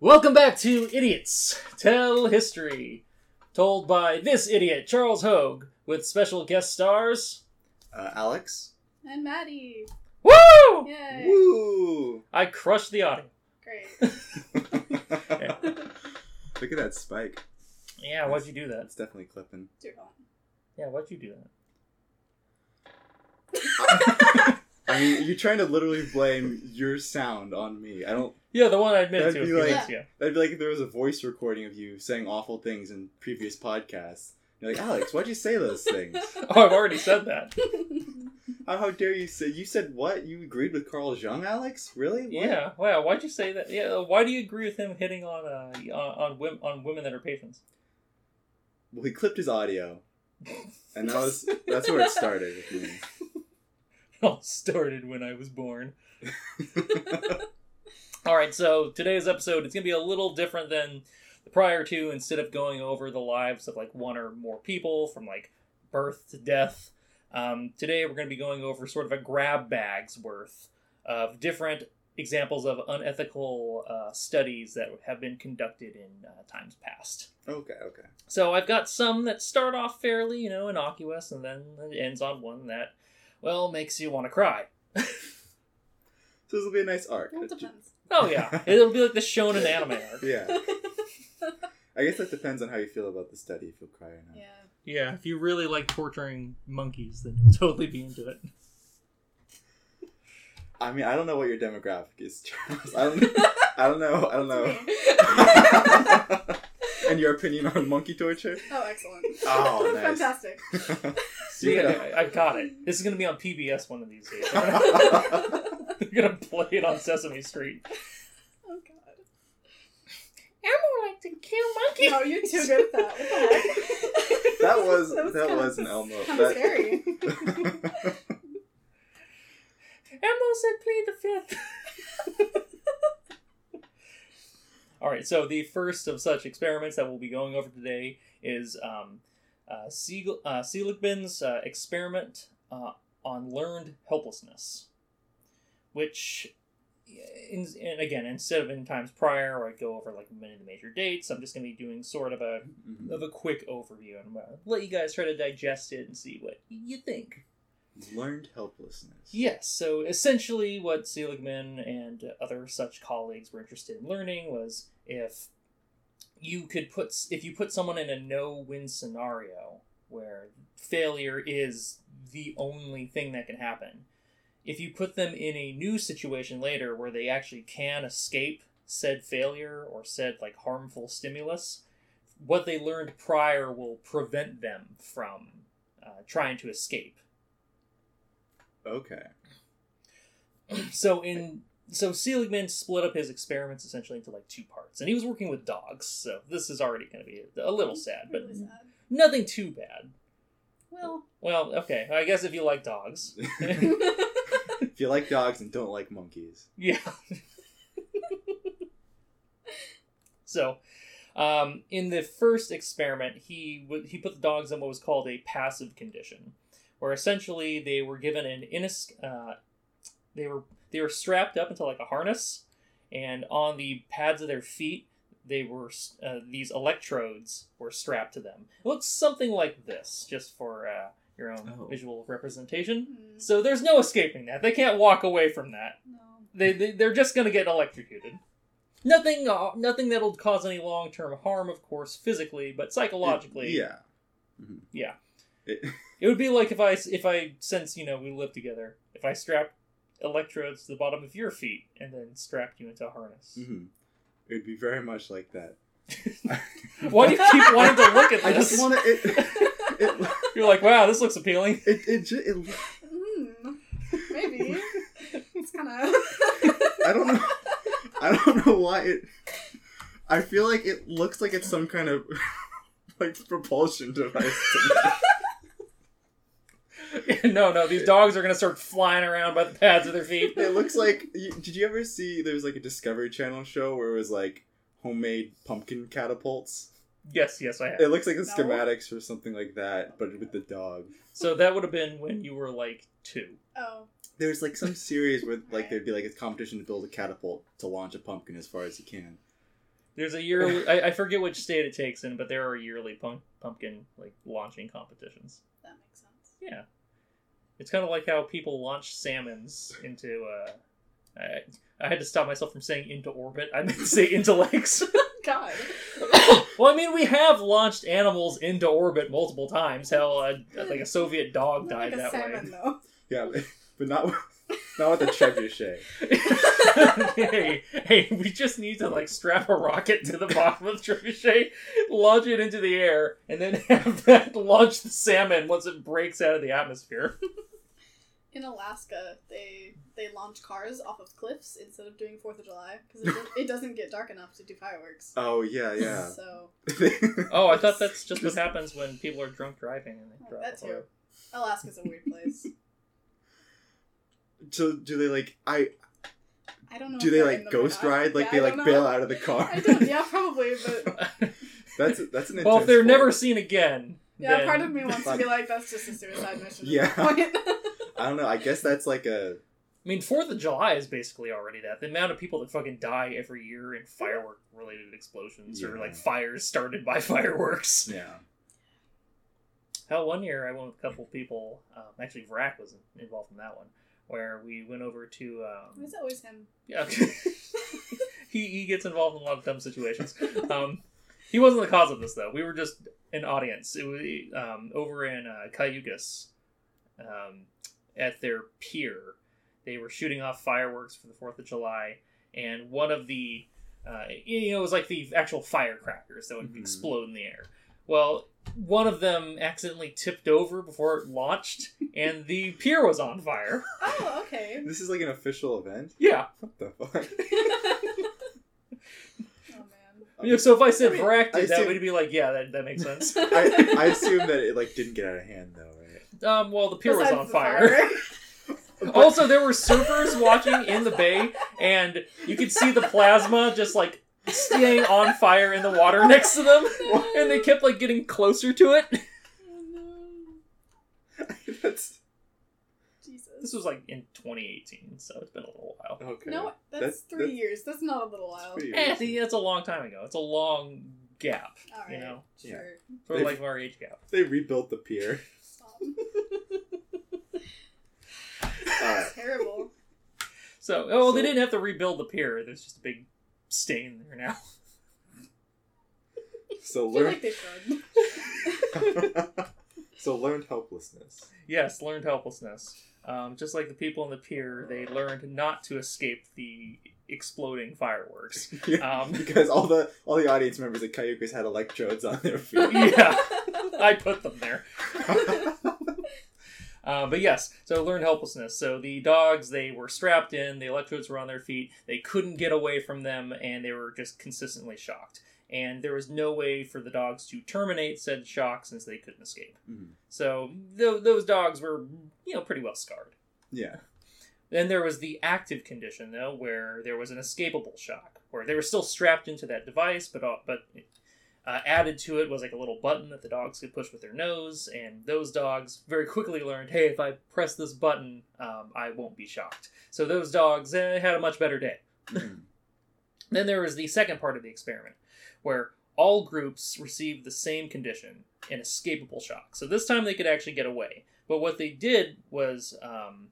Welcome back to Idiots Tell History, told by this idiot, Charles Hoge, with special guest stars. Uh, Alex. And Maddy. Woo! Yay. Woo! I crushed the audio. Great. Look at that spike. Yeah, why'd you do that? It's definitely clipping. Dear God. Yeah, why'd you do that? I mean, you're trying to literally blame your sound on me. I don't. Yeah, the one I admitted to That'd a be like- minutes ago. That'd be like if there was a voice recording of you saying awful things in previous podcasts. You're like, Alex, why'd you say those things? Oh, I've already said that. How, how dare you say? You said what? You agreed with Carl Jung, Alex? Really? What? Yeah, wow, why'd you say that? Yeah, why do you agree with him hitting on uh, on on, wim- on women that are patients? Well, he clipped his audio, and that was that's where it started with me. It all started when I was born. All right, so today's episode it's going to be a little different than the prior two. Instead of going over the lives of like one or more people from like birth to death, um, today we're going to be going over sort of a grab bag's worth of different examples of unethical uh, studies that have been conducted in uh, times past. okay, okay. So I've got some that start off fairly, you know, innocuous, and then it ends on one that, well, makes you want to cry. So this will be a nice arc. well, it depends. Oh yeah, it'll be like the shonen anime arc. Yeah. I guess that depends on how you feel about the study, if you'll cry or not. yeah. Yeah, if you really like torturing monkeys, then you'll totally be into it. I mean, I don't know what your demographic is, Charles. I don't, I don't know. I don't know. and your opinion on monkey torture? Oh, excellent. Oh, nice. Fantastic. See, Yeah. I, I got it. This is gonna be on PBS one of these days. They're gonna play it on Sesame Street. Oh, God. Elmo like to kill monkeys. No, you're too good at that. What the heck? that was That that was was, kinda- an Elmo. kinda That- scary. Elmo said, "Plead the fifth. All right, so the first of such experiments that we'll be going over today is um, uh, Siegel, uh, Seligman's uh, experiment uh, on learned helplessness, which, in, and again, instead of in times prior, where I go over like many of the major dates, I'm just going to be doing sort of a Mhm. of a quick overview and uh, let you guys try to digest it and see what you think. Learned helplessness. Yes, so essentially what Seligman and other such colleagues were interested in learning was if you could put if you put someone in a no-win scenario where failure is the only thing that can happen. If you put them in a new situation later where they actually can escape said failure or said like harmful stimulus, what they learned prior will prevent them from uh, trying to escape. Okay. so in so Seligman split up his experiments essentially into like two parts, and he was working with dogs. So this is already going to be a, a little sad, but Really sad. nothing too bad. Well, Well, okay, I guess if you like dogs, if you like dogs and don't like monkeys. yeah. so, um, in the first experiment, he w- he put the dogs in what was called a passive condition, where essentially they were given an inis- uh, they were they were strapped up into like a harness, and on the pads of their feet, they were uh, these electrodes were strapped to them. It looks something like this, just for uh, your own Oh. visual representation. mm, So there's no escaping that. They can't walk away from that. no. They, they they're just gonna get electrocuted. Nothing uh, nothing that'll cause any long term harm, of course, physically, but psychologically. yeah. Mhm. Yeah. It, It would be like if I if I since you know we live together, if I strapped electrodes to the bottom of your feet and then strapped you into a harness. mhm. It would be very much like that. Why do you keep wanting to look at I this? just want to. It, it, You're like, wow, this looks appealing. it, it, ju- it, Mm, maybe. It's kind of. I don't know. I don't know why it. I feel like it looks like it's some kind of like propulsion device. To no, no, these dogs are gonna start flying around by the pads of their feet. It looks like. Did you ever see? There was like a Discovery Channel show where it was like homemade pumpkin catapults. Yes, yes, I have. It looks like the No. schematics or something like that, but with the dog. So that would have been when you were like two. Oh. There's like some series where like there'd be like a competition to build a catapult to launch a pumpkin as far as you can. There's a yearly. I, I forget which state it takes in, but there are yearly pump, pumpkin like launching competitions. That makes sense. Yeah, it's kind of like how people launch salmons into. Uh, I, I had to stop myself from saying into orbit. I meant to say intellects. God. well, I mean, we have launched animals into orbit multiple times. Hell, uh, like a Soviet dog Not died like a that salmon, way. though. Yeah, but not not with the trebuchet. hey, hey, we just need to like strap a rocket to the bottom of the trebuchet, launch it into the air, and then have that launch the salmon once it breaks out of the atmosphere. In Alaska, they they launch cars off of cliffs instead of doing Fourth of July because it, it doesn't get dark enough to do fireworks. Oh yeah, yeah. So Oh, I thought that's just what happens when people are drunk driving and they Oh, drive. that off the road. too. Alaska's a weird place. so do they like I I don't know. do if they like in them ghost ride like Yeah, they like bail out of the car? I don't. Yeah, probably, but that's that's an interesting. well, if they're sport. never seen again. yeah, then- part of me wants to be like, that's just a suicide mission. Yeah. I don't know. I guess that's like a I mean, Fourth of July is basically already that. The amount of people that fucking die every year in firework related explosions or like fires started by fireworks. yeah. Hell, one year I went with a couple people. Um, actually, Vrak was involved in that one, where we went over to. Um, it's always him. yeah, he he gets involved in a lot of dumb situations. Um, he wasn't the cause of this though. We were just an audience. It was um, over in uh, Cayucos, um, at their pier. They were shooting off fireworks for the Fourth of July, and one of the, uh, you know, it was like the actual firecrackers that would Mhm. explode in the air. Well, one of them accidentally tipped over before it launched, and the pier was on fire. Oh, okay. This is like an official event. Yeah. What the fuck? oh man. You know, so if I said I mean, Vrak I did that, would be like, yeah, that, that makes sense. I, I assume that it like didn't get out of hand though, right? Um, well, the pier was on the fire. also, there were surfers watching in the bay, and you could see the plasma just like staying on fire in the water next to them, and they kept like getting closer to it. Oh no. that's Jesus. This was like in 2018, so it's been a little while. okay. No, that's, That's- three that's- years. That's not a little while. pretty Eh, recent. see, that's a long time ago. It's a long gap, All right. you know, Yeah. Sure. for They've- like our age gap. They rebuilt the pier. Stop. Alright. Terrible. So, oh, they So- didn't have to rebuild the pier. There's just a big stain there now. So I learn like. So learned helplessness. Yes, learned helplessness. Um, just like the people in the pier, they learned not to escape the exploding fireworks. Um, because all the all the audience members at Cayucos had electrodes on their feet. yeah, I put them there. Uh, but yes, so learned helplessness. So the dogs, they were strapped in, the electrodes were on their feet, they couldn't get away from them, and they were just consistently shocked. And there was no way for the dogs to terminate said shock since they couldn't escape. Mhm. So th- those dogs were, you know, pretty well scarred. Yeah. Then there was the active condition, though, where there was an escapable shock, where they were still strapped into that device, but uh, but uh, added to it was like a little button that the dogs could push with their nose, and those dogs very quickly learned, hey, if I press this button, um, I won't be shocked. So those dogs eh, had a much better day. Mhm. Then there was the second part of the experiment, where all groups received the same condition, an escapable shock. So this time they could actually get away. But what they did was um,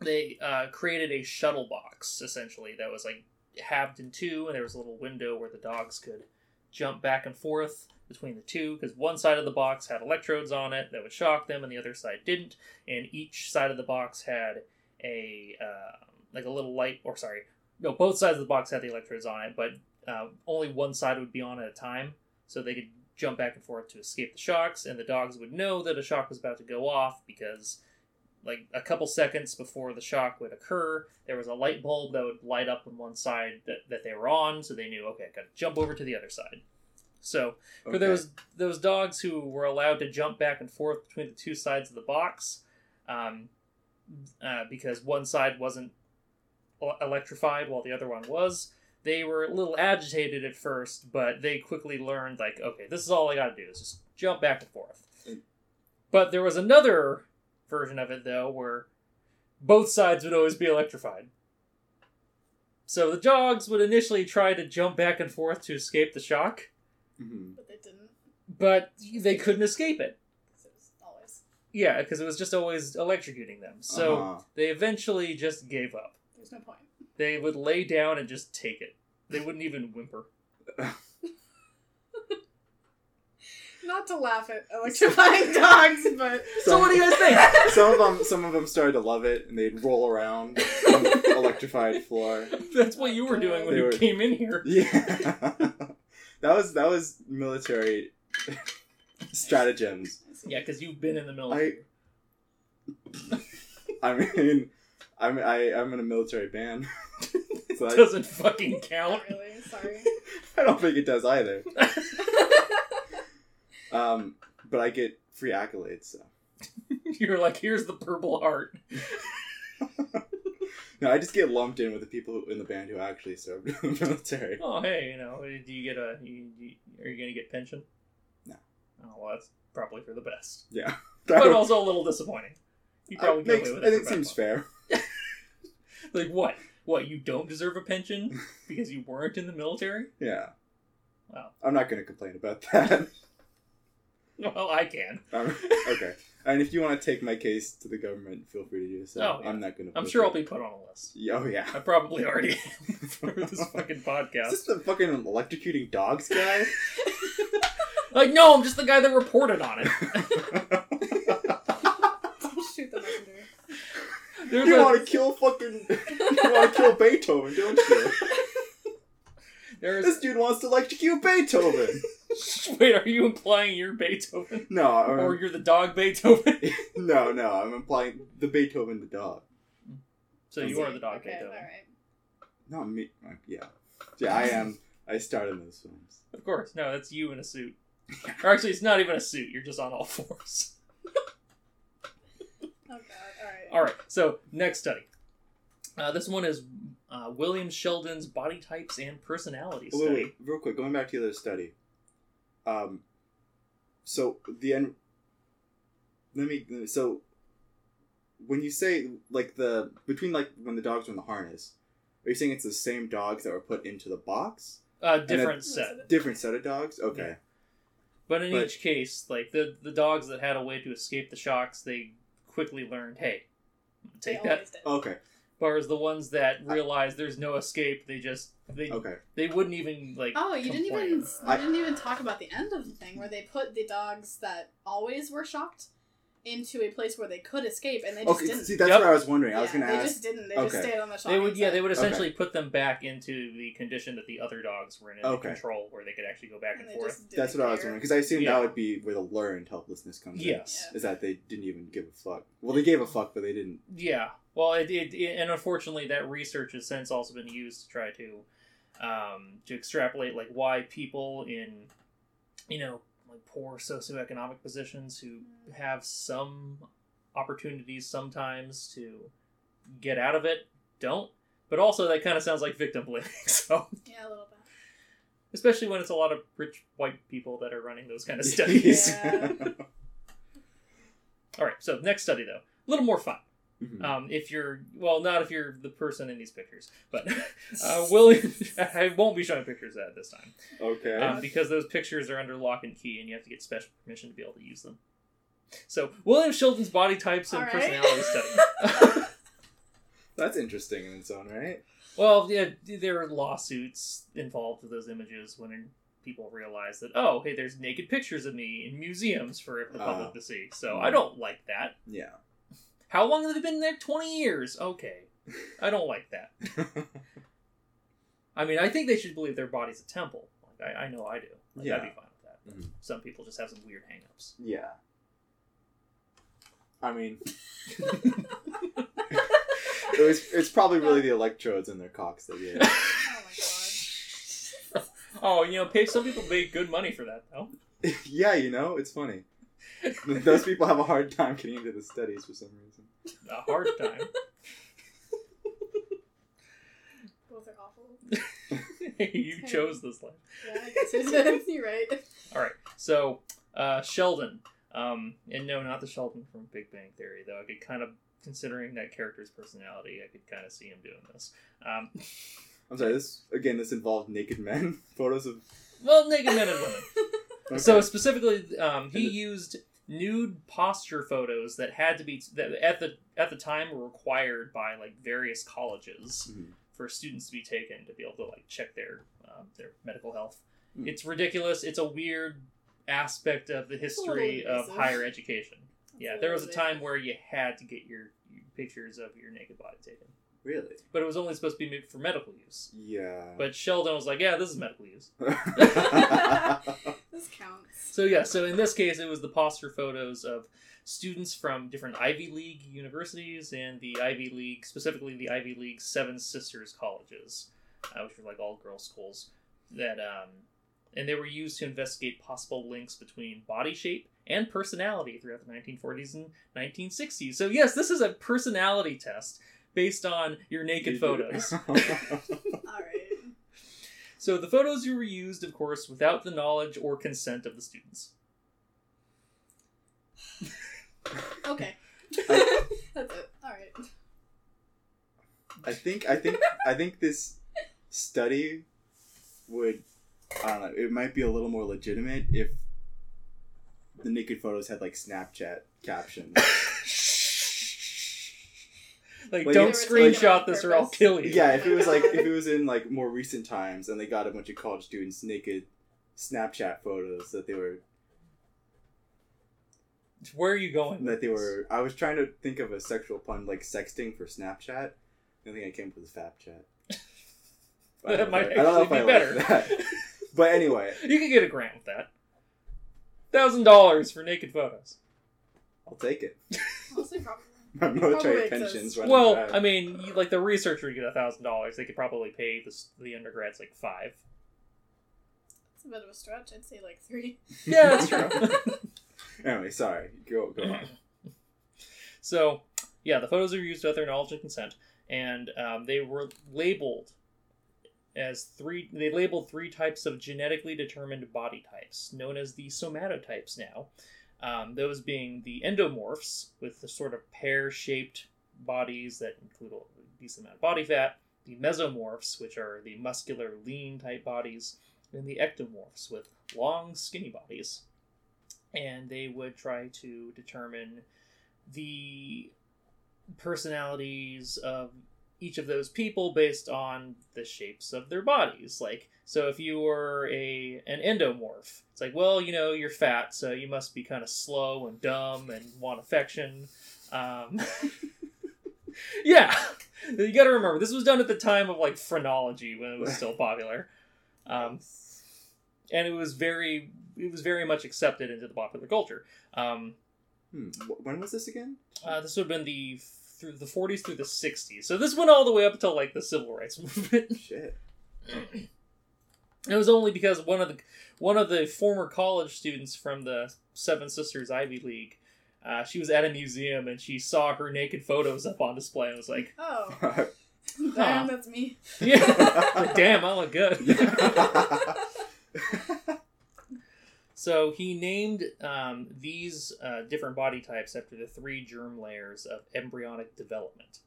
they uh, created a shuttle box, essentially, that was like halved in two, and there was a little window where the dogs could jump back and forth between the two, because one side of the box had electrodes on it that would shock them, and the other side didn't. And each side of the box had a uh, like a little light, or sorry, no, both sides of the box had the electrodes on it, but uh, only one side would be on at a time, so they could jump back and forth to escape the shocks, and the dogs would know that a shock was about to go off because, like a couple seconds before the shock would occur, there was a light bulb that would light up on one side that, that they were on, so they knew, okay, I gotta jump over to the other side. So for Okay. those those dogs who were allowed to jump back and forth between the two sides of the box, um, uh, because one side wasn't electrified while the other one was, they were a little agitated at first, but they quickly learned like, okay, this is all I got to do is just jump back and forth. But there was another version of it though where both sides would always be electrified. so the dogs would initially try to jump back and forth to escape the shock, Mhm. But they didn't. but they couldn't escape it. 'cause it was always. Yeah, because it was just always electrocuting them. So Uh-huh. they eventually just gave up. There's no point. They would lay down and just take it. They wouldn't even whimper. Not to laugh at electrifying dogs, but So what do you guys think? some of them, some of them started to love it, and they'd roll around on the electrified floor. That's what you were doing when They you were- came in here. Yeah, that was that was military stratagems. Yeah, because you've been in the military. I, I mean, I'm I I'm in a military band, so I, Doesn't fucking count. not really. Sorry. I don't think it does either. Um, but I get free accolades. So You're like, here's the purple heart. no, I just get lumped in with the people in the band who actually served in the military. Oh, hey, you know, do you get a? You, you, are you gonna get pension? No. Oh, well, that's probably for the best, Yeah, but also a little disappointing. You probably I, get makes, away with I it. think for seems fair. Like what? What? You don't deserve a pension because you weren't in the military? Yeah. Wow. I'm not going to complain about that. Well, I can. Um, okay. And if you want to take my case to the government, feel free to do so. Oh, yeah. I'm not going to. I'm sure I'll be put on a list. Oh yeah. I probably already am for this fucking Is podcast. this is the fucking electrocuting dogs guy? Like, no, I'm just the guy that reported on it. Shoot the messenger. There's you a, want to kill fucking. You want to kill Beethoven, don't you? There's This dude wants to electrocute Beethoven. Wait, are you implying you're Beethoven? No, I'm, Or you're the dog Beethoven? no, no. I'm implying the Beethoven, the dog. so you are the dog okay, Beethoven. Alright. Not me. uh, Yeah, yeah. I am. I starred in those films. Of course. No, that's you in a suit. Or actually, it's not even a suit. You're just on all fours. Oh god, alright. All right. So next study. Uh, this one is uh, William Sheldon's body types and personality Wait, study. wait, real quick. Going back to the other study. Um. So the end. Let me. So. When you say like the between like when the dogs were in the harness, are you saying it's the same dogs that were put into the box? Uh, different set. Different set of dogs. Okay. Yeah. But in But- each case, like the the dogs that had a way to escape the shocks, they quickly learned, hey, take that. did. Okay. Whereas the ones that realize there's no escape, they just they Okay. they wouldn't even like. Oh, you didn't even you I- didn't even talk about the end of the thing where they put the dogs that always were shocked into a place where they could escape, and they just Okay. didn't. See, that's Yep. what I was wondering. I was gonna ask. they just didn't. They just stayed on the shocking They would yeah they would essentially put them back into the condition that the other dogs were in under Okay. control, where they could actually go back and, And forth. That's didn't what I was wondering because I assumed Yeah. that would be where the learned helplessness comes in. Yes. Yeah. Is that they didn't even give a fuck. Well, they gave a fuck, but they didn't. Yeah. Well, it, it, it and unfortunately, that research has since also been used to try to um, to extrapolate like why people in you know like poor socioeconomic positions who have some opportunities sometimes to get out of it don't. But also, that kind of sounds like victim blaming. So, Yeah, a little bit. especially when it's a lot of rich white people that are running those kind of studies. Yeah. All right. So next study though, a little more fun. Mhm. Um, if you're well, not if you're the person in these pictures, but uh, William, I won't be showing pictures at this time okay. um, because those pictures are under lock and key, and you have to get special permission to be able to use them. So William Sheldon's body types and All right. personality study. That's interesting in its own right. well, yeah, there are lawsuits involved with those images when people realize that oh, hey, there's naked pictures of me in museums for the public Ah. to see. So I don't like that. Yeah. How long have they been there? Twenty years. Okay, I don't like that. I mean, I think they should believe their body's a temple. Like I, I know I do. Like, Yeah. I'd be fine with that. But Mhm. Some people just have some weird hangups. yeah. I mean, it was, it's probably really the electrodes in their cocks that did. it. Oh my god. Oh, you know, pay some people make good money for that though. yeah, you know, it's funny. Those people have a hard time getting into the studies for some reason. A hard time. Both are awful. you chose this life. Yeah, I guess it's, you're right. All right. So uh, Sheldon, um, and no, not the Sheldon from Big Bang Theory, though. I could kind of, considering that character's personality, I could kind of see him doing this. Um, I'm sorry. This again. This involved naked men. Photos of. Well, naked men and women. Okay. So specifically, um, he And used nude posture photos that had to be that at the at the time were required by like various colleges Mhm. for students to be taken to be able to like check their um, their medical health. Mm. It's ridiculous. It's a weird aspect of the history of invasive. higher education. Yeah, there was a time where you had to get your, your pictures of your naked body taken, really. but it was only supposed to be made for medical use. Yeah. But Sheldon was like, "Yeah, this is medical use." This counts. So yeah, so in this case, it was the posture photos of students from different Ivy League universities and the Ivy League, specifically the Ivy League Seven Sisters colleges, uh, which were like all girls schools. That um, and they were used to investigate possible links between body shape and personality throughout the 1940s and 1960s. So yes, this is a personality test based on your naked photos. All right. So the photos you were used, of course, without the knowledge or consent of the students. Okay. That's it. All right. I think I think I think this study would I don't know, it might be a little more legitimate if the naked photos had like Snapchat captions. Like, Like, don't They were taken screenshot on this or I'll kill you. yeah, if it was like if it was in like more recent times and they got a bunch of college students naked Snapchat photos that they were Where are you going? that they were I was trying to think of a sexual pun like sexting for Snapchat. The only thing I came up with is FapChat. But I That don't might know if I- I don't know actually be if I like better. that. But anyway, You can get a grant with that. Thousand dollars for naked photos. I'll take it. Honestly, probably. My military pensions running Well, dry. I mean, you, like the researcher would get a thousand dollars. They could probably pay the the undergrads like five. It's a bit of a stretch. I'd say like three. Yeah, that's true. anyway, sorry. Go go on. so, yeah, the photos are used without their knowledge and consent, and um, they were labeled as three. They labeled three types of genetically determined body types, known as the somatotypes. Now, um, those being the endomorphs with the sort of pear-shaped bodies that include a decent amount of body fat. The mesomorphs, which are the muscular, lean type bodies, and the ectomorphs with long, skinny bodies. And they would try to determine the personalities of each of those people based on the shapes of their bodies. Like, so if you were a an endomorph, it's like, well, you know, you're fat, so you must be kind of slow and dumb and want affection. Um, yeah, you got to remember this was done at the time of like phrenology when it was still popular, um, and it was very it was very much accepted into the popular culture. Um, Hmm. When was this again? uh, this would have been the through the 40s through the 60s. So this went all the way up until like the civil rights movement. Shit. it was only because one of the one of the former college students from the Seven Sisters Ivy League, uh, she was at a museum and she saw her naked photos up on display and was like, Oh, Huh. damn, that's me. "Yeah, damn, I look good." So he named um, these uh, different body types after the three germ layers of embryonic development.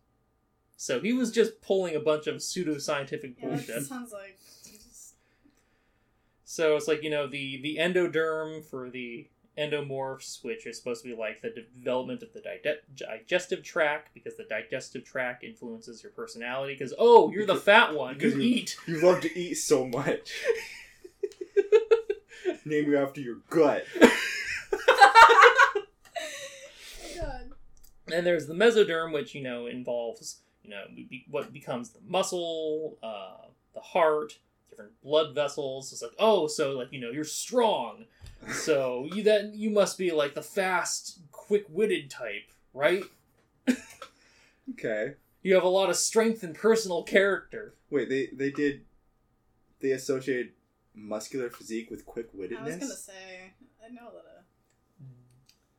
So he was just pulling a bunch of pseudoscientific Yeah, bullshit. that sounds like. just- So it's like you know the the endoderm for the endomorphs, which is supposed to be like the development of the dige- digestive tract, because the digestive tract influences your personality. Because oh, you're the fat one, you you- eat. you love to eat so much. Name you after your gut. God. And there's the mesoderm, which you know involves you know what becomes the muscle, uh, the heart, different blood vessels. It's like oh, so like you know you're strong, so you then you must be like the fast, quick-witted type, right? Okay. You have a lot of strength and personal character. Wait, they they did they associated muscular physique with quick I was gonna say. I know that. Uh,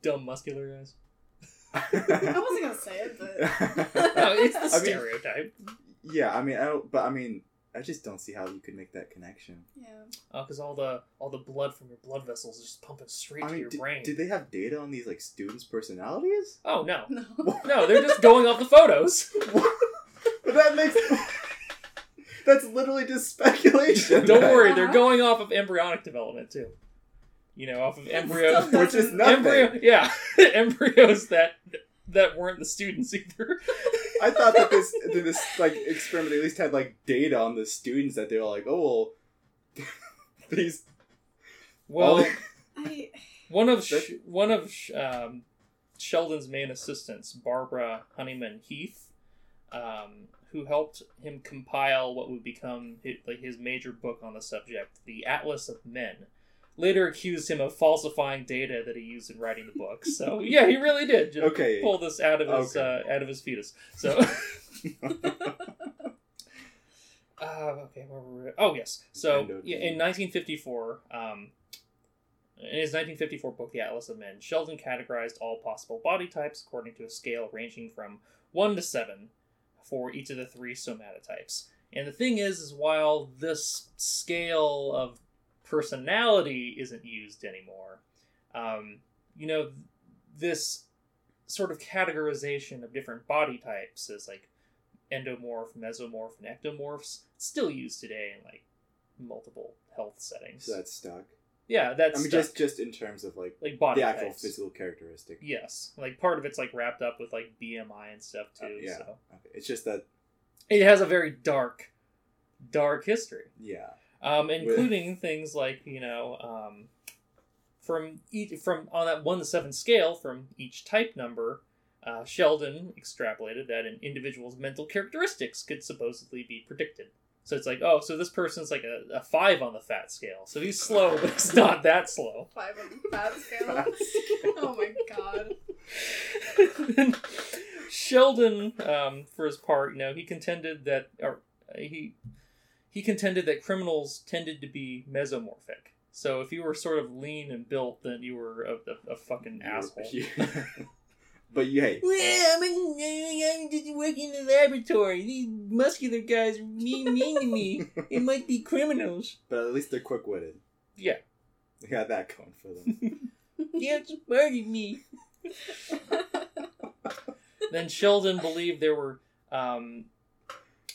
Dumb muscular guys. I wasn't gonna say it, but. No, it's the I mean- stereotype. yeah, I mean, I don't, but I mean, I just don't see how you could make that connection. Yeah. Oh, because all the all the blood from your blood vessels is just pumping straight I to mean, your did, brain. did they have data on these like students' personalities? Oh no, No. no, they're just going off the photos. but that makes That's literally just speculation. Don't worry, Uh-huh. they're going off of embryonic development too. You know, off of embryo, Still Which is doesn't- nothing. embryo, yeah, embryos that that weren't the students either. I thought that this that this like experiment at least had like data on the students that they were like, oh well, these. Well, all- I, one of sh- one of sh- um, Sheldon's main assistants, Barbara Honeyman Heath, um, who helped him compile what would become his, like his major book on the subject, the Atlas of Men. Later accused him of falsifying data that he used in writing the book. So yeah, he really did just Okay. pull this out of his Okay. uh, out of his fetus. So. Uh, okay, where were we? Oh, yes. So, yeah, in 1954, um, in his 1954 book, The Atlas of Men, Sheldon categorized all possible body types according to a scale ranging from 1 to 7 for each of the three somatotypes. And the thing is, is while this scale of personality isn't used anymore, um, you know, this sort of categorization of different body types as like endomorph, mesomorph, and ectomorphs still used today in like multiple health settings. so that's stuck. Yeah, that's I mean, just just in terms of like like body the actual types. physical characteristic. Yes, like part of it's like wrapped up with like BMI and stuff too. Uh, yeah. So Okay. It's just that it has a very dark, dark history, yeah. um, including things like you know um, from each from on that one to seven scale from each type number. Uh, Sheldon extrapolated that an individual's mental characteristics could supposedly be predicted. So it's like, oh, so this person's like a, a five on the fat scale. So he's slow, but he's not that slow. five on the fat scale. Fat oh my god. And Sheldon, um, for his part, you know, he contended that, or uh, he he contended that criminals tended to be mesomorphic. So if you were sort of lean and built, then you were a, a, a fucking asshole. But you, hey, Well, I'm, I'm just working in the laboratory. These muscular guys are mean, mean to me. It might be criminals. but at least they're quick witted. Yeah. They got that going for them. They outsmarted me. then Sheldon believed there were, um,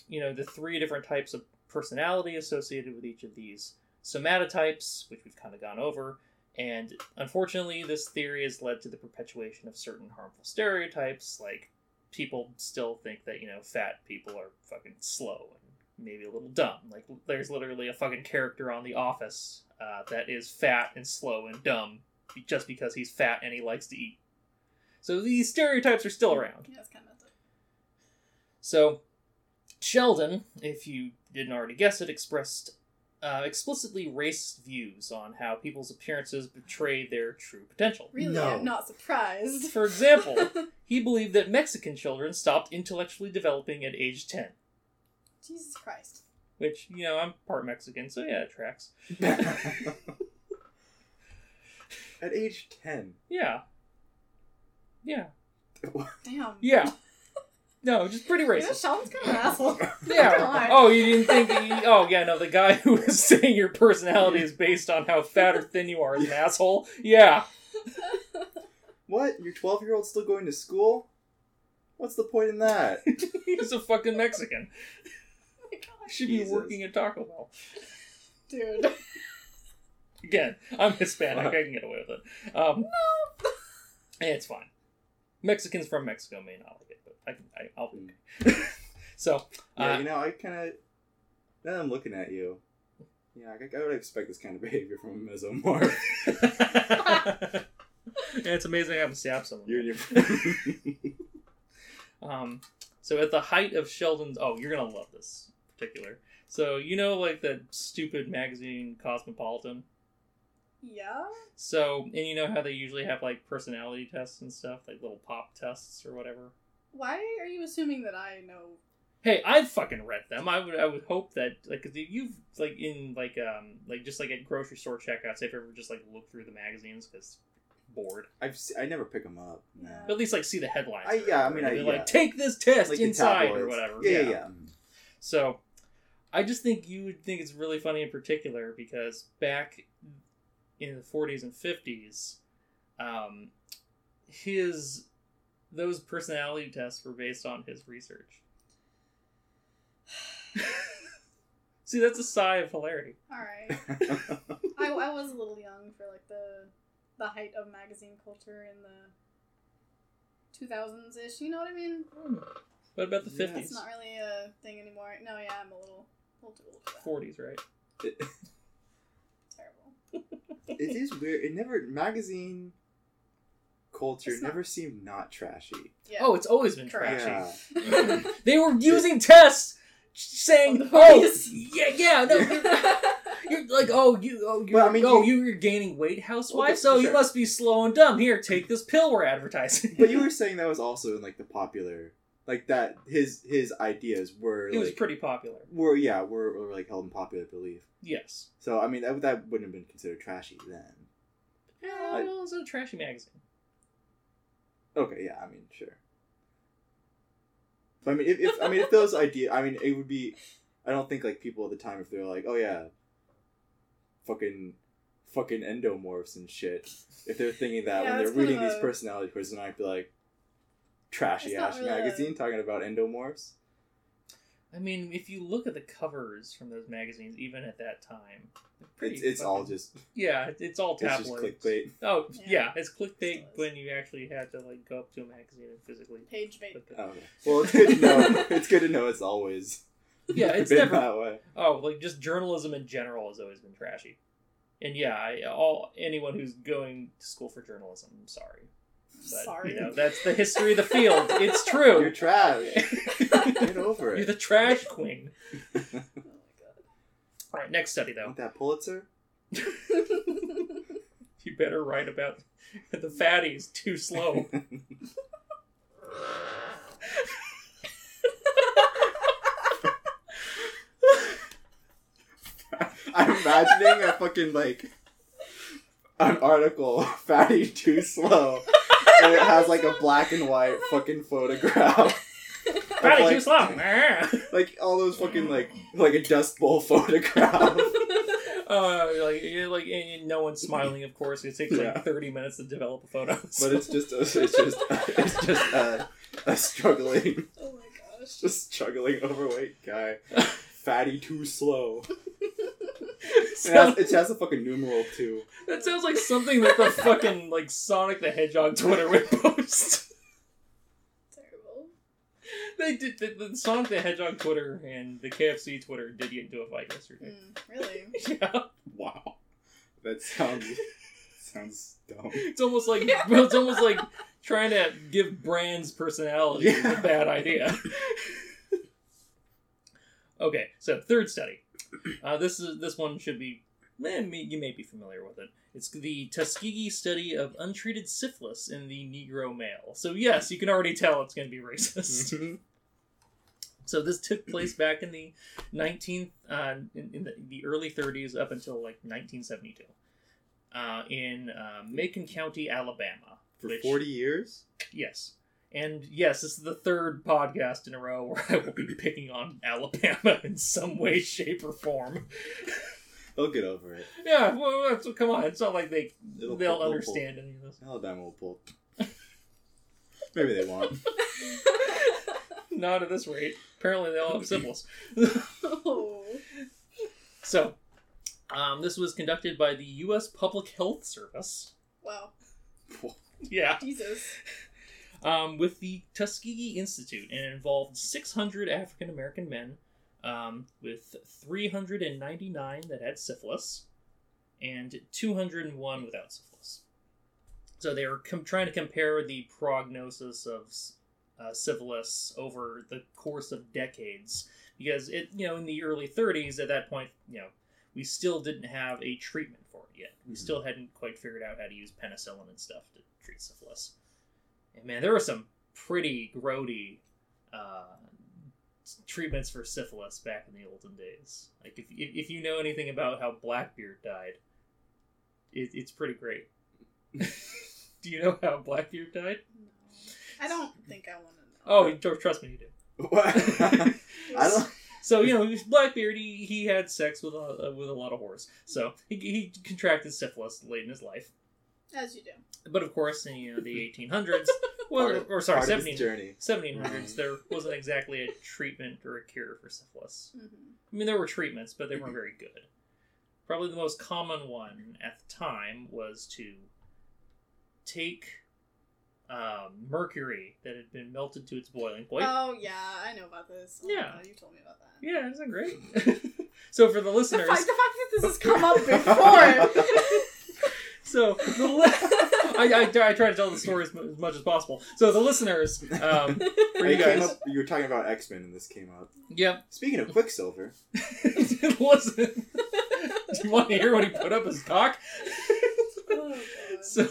you know, the three different types of personality associated with each of these somatotypes, which we've kind of gone over. And unfortunately, this theory has led to the perpetuation of certain harmful stereotypes, like people still think that, you know, fat people are fucking slow and maybe a little dumb. Like, there's literally a fucking character on The Office uh, that is fat and slow and dumb just because he's fat and he likes to eat. So these stereotypes are still around. Yeah, it's kind of. So, Sheldon, if you didn't already guess it, expressed uh, explicitly racist views on how people's appearances betray their true potential. Really, No. I'm not surprised. For example, he believed that Mexican children stopped intellectually developing at age 10. Jesus Christ. Which, you know, I'm part Mexican, so yeah, it tracks. At age 10. Yeah. Yeah. Damn. Yeah. No, just pretty Yeah, racist. Sean's kind of an asshole. Yeah. Not gonna lie. Oh, you didn't think? He, oh, yeah. No, the guy who was saying your personality is based on how fat or thin you are is an asshole. Yeah. What? Your 12 year old still going to school? What's the point in that? He's a fucking Mexican. Oh my gosh. Should Jesus. be working at Taco Bell. Dude. Again, I'm Hispanic. Fuck. I can get away with it. Um, and it's fine. Mexicans from Mexico may not like it, but I can. I, I'll be okay. so, yeah, uh, you know, I kind of. Now that I'm looking at you, yeah, I, I would expect this kind of behavior from a mesomorph. yeah, it's amazing I haven't stabbed someone. You're... Um, so at the height of Sheldon's, oh, you're gonna love this particular. So you know, like that stupid magazine Cosmopolitan. Yeah? So and you know how they usually have like personality tests and stuff, like little pop tests or whatever. Why are you assuming that I know? Hey, I've fucking read them. I would, I would hope that like 'cause you've like in like um like just like at grocery store checkouts, if you ever just like look through the magazines because bored, I've se- I never pick them up. No. But at least like see the headlines. I- or yeah, I mean, I- they're yeah. like take this test Like inside or tabloids. whatever. Yeah, yeah, yeah. So, I just think you would think it's really funny in particular because back in the 40s and 50s, um, his those personality tests were based on his research. See, that's a sigh of hilarity. All right. I, I was a little young for like the the height of magazine culture in the 2000s ish. You know what I mean? What about the Yeah. fifties, It's not really a thing anymore. No, yeah, I'm a little, little too old for that. forties, right? it, Terrible. it is weird. It never magazine culture not- never seemed not trashy. Yeah. Oh, it's always been Correct. trashy. Yeah. They were using tests saying, On "Oh, yeah, yeah, no, you're, you're like, oh, you, oh, you're, But, I mean, oh, you- you're gaining weight, housewife. Okay, so you must be slow and dumb. Here, take this pill we're advertising." But you were saying that was also in like the popular, like that his his ideas were it was like pretty popular. were yeah were, were like held in popular belief. Yes. So I mean that that wouldn't have been considered trashy then. Yeah, I- well, it's a trashy magazine. Okay, yeah, I mean sure. But I mean if, if I mean if those ideas I mean it would be I don't think like people at the time if they're like oh yeah, fucking fucking endomorphs and shit. If they're thinking that Yeah, when they're reading of these personality quizzes, and I'd be like, trashy It's ass really a- magazine talking about endomorphs. I mean, if you look at the covers from those magazines, even at that time. It's it's all just yeah, it's all it's just clickbait. Oh Yeah. yeah, it's clickbait Still is. when you actually had to like go up to a magazine and physically. Page bait. click. Oh, okay. Well, it's good to know. it's good to know it's always Yeah, it's been never. that way. Oh, like just journalism in general has always been trashy. And yeah, I, all anyone who's going to school for journalism, I'm sorry. But, Sorry. You know, that's the history of the field. It's true. You're trash. Get over it. You're the trash queen. Oh my god. All right, next study though. Want that Pulitzer? You better write about the fatties too slow. I'm imagining a fucking like an article, "Fatty Too Slow," and it has like a black and white fucking photograph, Fatty like- too slow. Like all those fucking like like a Dust Bowl photograph. Uh, like, yeah, like, and no one's smiling. Of course, it takes Yeah. like thirty minutes to develop a photo. But it's just a, it's just it's just a, a struggling oh my gosh. just struggling overweight guy. Fatty too slow. It has, it has a fucking numeral too. that sounds like something that the fucking like Sonic the Hedgehog Twitter would post. Terrible. They did the, the Sonic the Hedgehog Twitter and the KFC Twitter did get into a fight yesterday. Mm, really? Yeah, Wow, that sounds sounds dumb. it's almost like it's almost like trying to give brands personality is a bad idea. okay, so third study. Uh, this is this one should be eh, you may be familiar with it. It's the Tuskegee study of untreated syphilis in the Negro male. So yes, you can already tell it's going to be racist. So this took place back in the 19th, uh, in, in the, the early 30s up until like 1972, uh, in uh, Macon County, Alabama. For which- forty years. Yes. And yes, this is the third podcast in a row where I will be picking on Alabama in some way, shape, or form. They'll get over it. Yeah, well, that's, come on. It's not like they It'll they'll pull- understand any of this. Alabama will pull. Maybe they won't. Not at this rate. Apparently, they all have symbols. oh. So, um, this was conducted by the U.S. Public Health Service. Wow. Yeah. Jesus. Um, with the Tuskegee Institute, and it involved 600 African American men, um, with 399 that had syphilis, and 201 without syphilis. So they were com- trying to compare the prognosis of uh, syphilis over the course of decades, because it, you know, in the early 30s, at that point, you know, we still didn't have a treatment for it yet. We Mhm. still hadn't quite figured out how to use penicillin and stuff to treat syphilis. And man, there were some pretty grody uh, treatments for syphilis back in the olden days. Like if if, if you know anything about how Blackbeard died, it, it's pretty great. do you know how Blackbeard died? No. I don't think I want to know. Oh, tr- trust me, you do. What? I don't. So you know, he was Blackbeard. He, he had sex with a with a lot of whores. So he, he contracted syphilis late in his life. As you do. But of course, in you know, the 1800s, well, Part of- or sorry, part 17, journey. 1700s, there wasn't exactly a treatment or a cure for syphilis. Mhm. I mean, there were treatments, but they weren't very good. Probably the most common one at the time was to take um, mercury that had been melted to its boiling point. Oh yeah, I know about this. Oh, Yeah. You told me about that. yeah, isn't great? so for the The listeners, fact, the fact that this has come up before. So the li- I, I, I try to tell the story as, mu- as much as possible. So the listeners, um, for you guys, up, you were talking about X Men, and this came up. yep. Speaking of Quicksilver, Listen, do you want to hear what he put up his cock? oh, so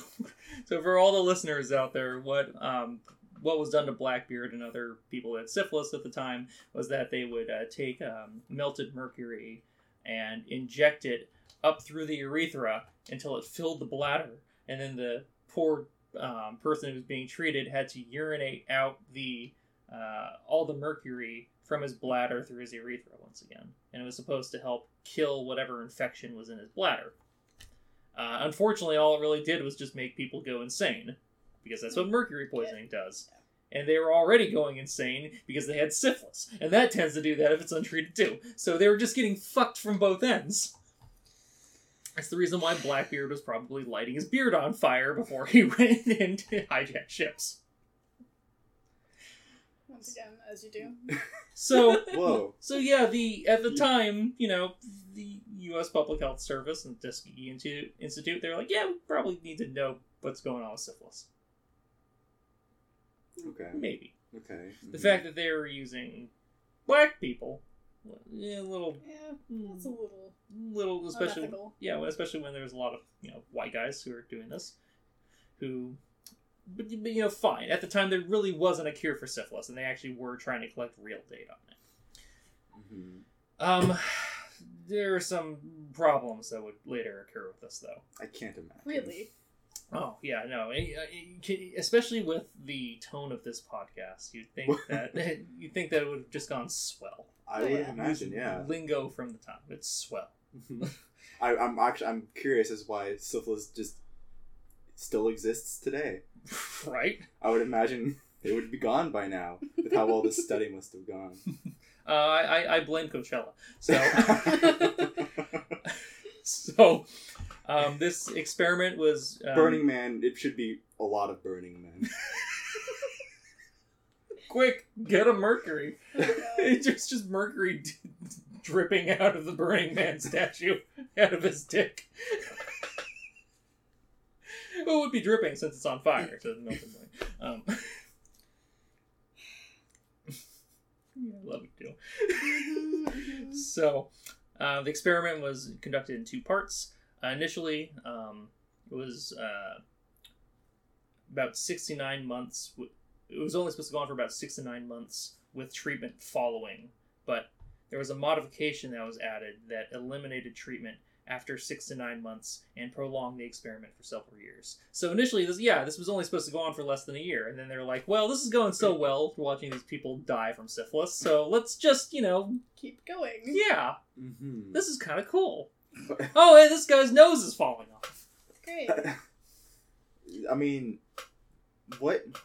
so for all the listeners out there what um what was done to blackbeard and other people that had syphilis at the time was that they would uh, take um, melted mercury and inject it up through the urethra until it filled the bladder and then the poor um, person who was being treated had to urinate out the uh, all the mercury from his bladder through his urethra once again and it was supposed to help kill whatever infection was in his bladder uh, unfortunately, all it really did was just make people go insane, because that's what mercury poisoning does. And they were already going insane because they had syphilis, and that tends to do that if it's untreated too. So they were just getting fucked from both ends. That's the reason why Blackbeard was probably lighting his beard on fire before he went in to hijack ships. Once again, as you do. So whoa, So yeah, the at the time, you know, the U.S. Public Health Service and Tuskegee Institute, Institute, they're like, yeah, we probably need to know what's going on with syphilis. okay, Maybe okay. the mm-hmm. fact that they were using black people, yeah, a little, Yeah, that's hmm. a little little, especially unethical. yeah, especially when there's a lot of you know white guys who are doing this, who. But, but you know, fine. At the time, there really wasn't a cure for syphilis, and they actually were trying to collect real data on it. Mhm. Um, there are some problems that would later occur with this, though. I can't imagine. Really? Oh yeah, no, eh, eh, can- especially with the tone of this podcast, you'd think that you think that it would have just gone swell. I Oh, would yeah. imagine, yeah. Lingo from the time, it's swell, I, I'm actually I'm curious as why syphilis just still exists today. right? I would imagine it would be gone by now with how well this study must have gone. Uh, I, I blame Coachella. So so um, this experiment was um, Burning Man, it should be a lot of Burning Men. Quick, get a mercury. It's just just mercury d- dripping out of the Burning Man statue out of his dick. well, it would be dripping since it's on fire, so it doesn't melt anyway. Um, yeah, I love it too. Mhm, mhm. So, uh, the experiment was conducted in two parts. Uh, initially, um, it was uh, about six to nine months. W- it was only supposed to go on for about six to nine months with treatment following, but there was a modification that was added that eliminated treatment after six to nine months and prolonged the experiment for several years. So initially, this yeah, this was only supposed to go on for less than a year, and then they're like, well, this is going so well for watching these people die from syphilis, so let's just you know, Keep going. yeah, mm-hmm. this is kind of cool. Oh, hey, this guy's nose is falling off. Great. I mean, what what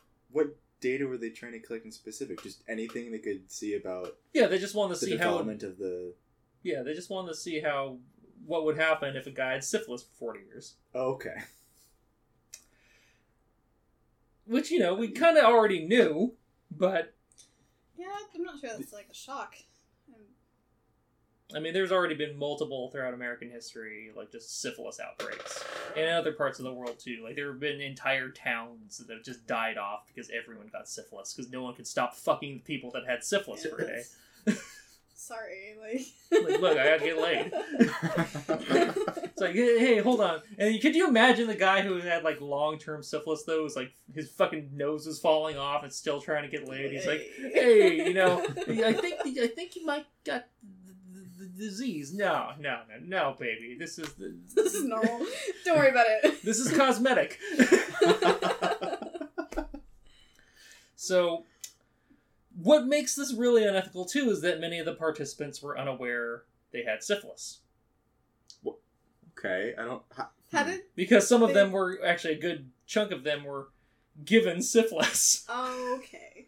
data were they trying to collect in specific? Just anything they could see about Yeah, they just wanted to the see how. development of the. Yeah, they just wanted to see how what would happen if a guy had syphilis for forty years. Oh, okay. Which you know we kind of already knew, but Yeah, I'm not sure that's like a shock. I mean, there's already been multiple throughout American history, like just syphilis outbreaks, and in other parts of the world too. Like there have been entire towns that have just died off because everyone got syphilis because no one could stop fucking the people that had syphilis for a day. Sorry, like. Like, look, I gotta get laid. It's like, hey, hold on. And could you imagine the guy who had like long term syphilis though? Was like his fucking nose was falling off and still trying to get laid. He's like, hey, you know, I think I think you might got disease. No, no, no, no, baby. This is the This is normal. Don't worry about it. this is cosmetic. so, what makes this really unethical too is that many of the participants were unaware they had syphilis. okay, I don't. ha- hmm. How did because some of They- them were actually a good chunk of them were given syphilis. Okay.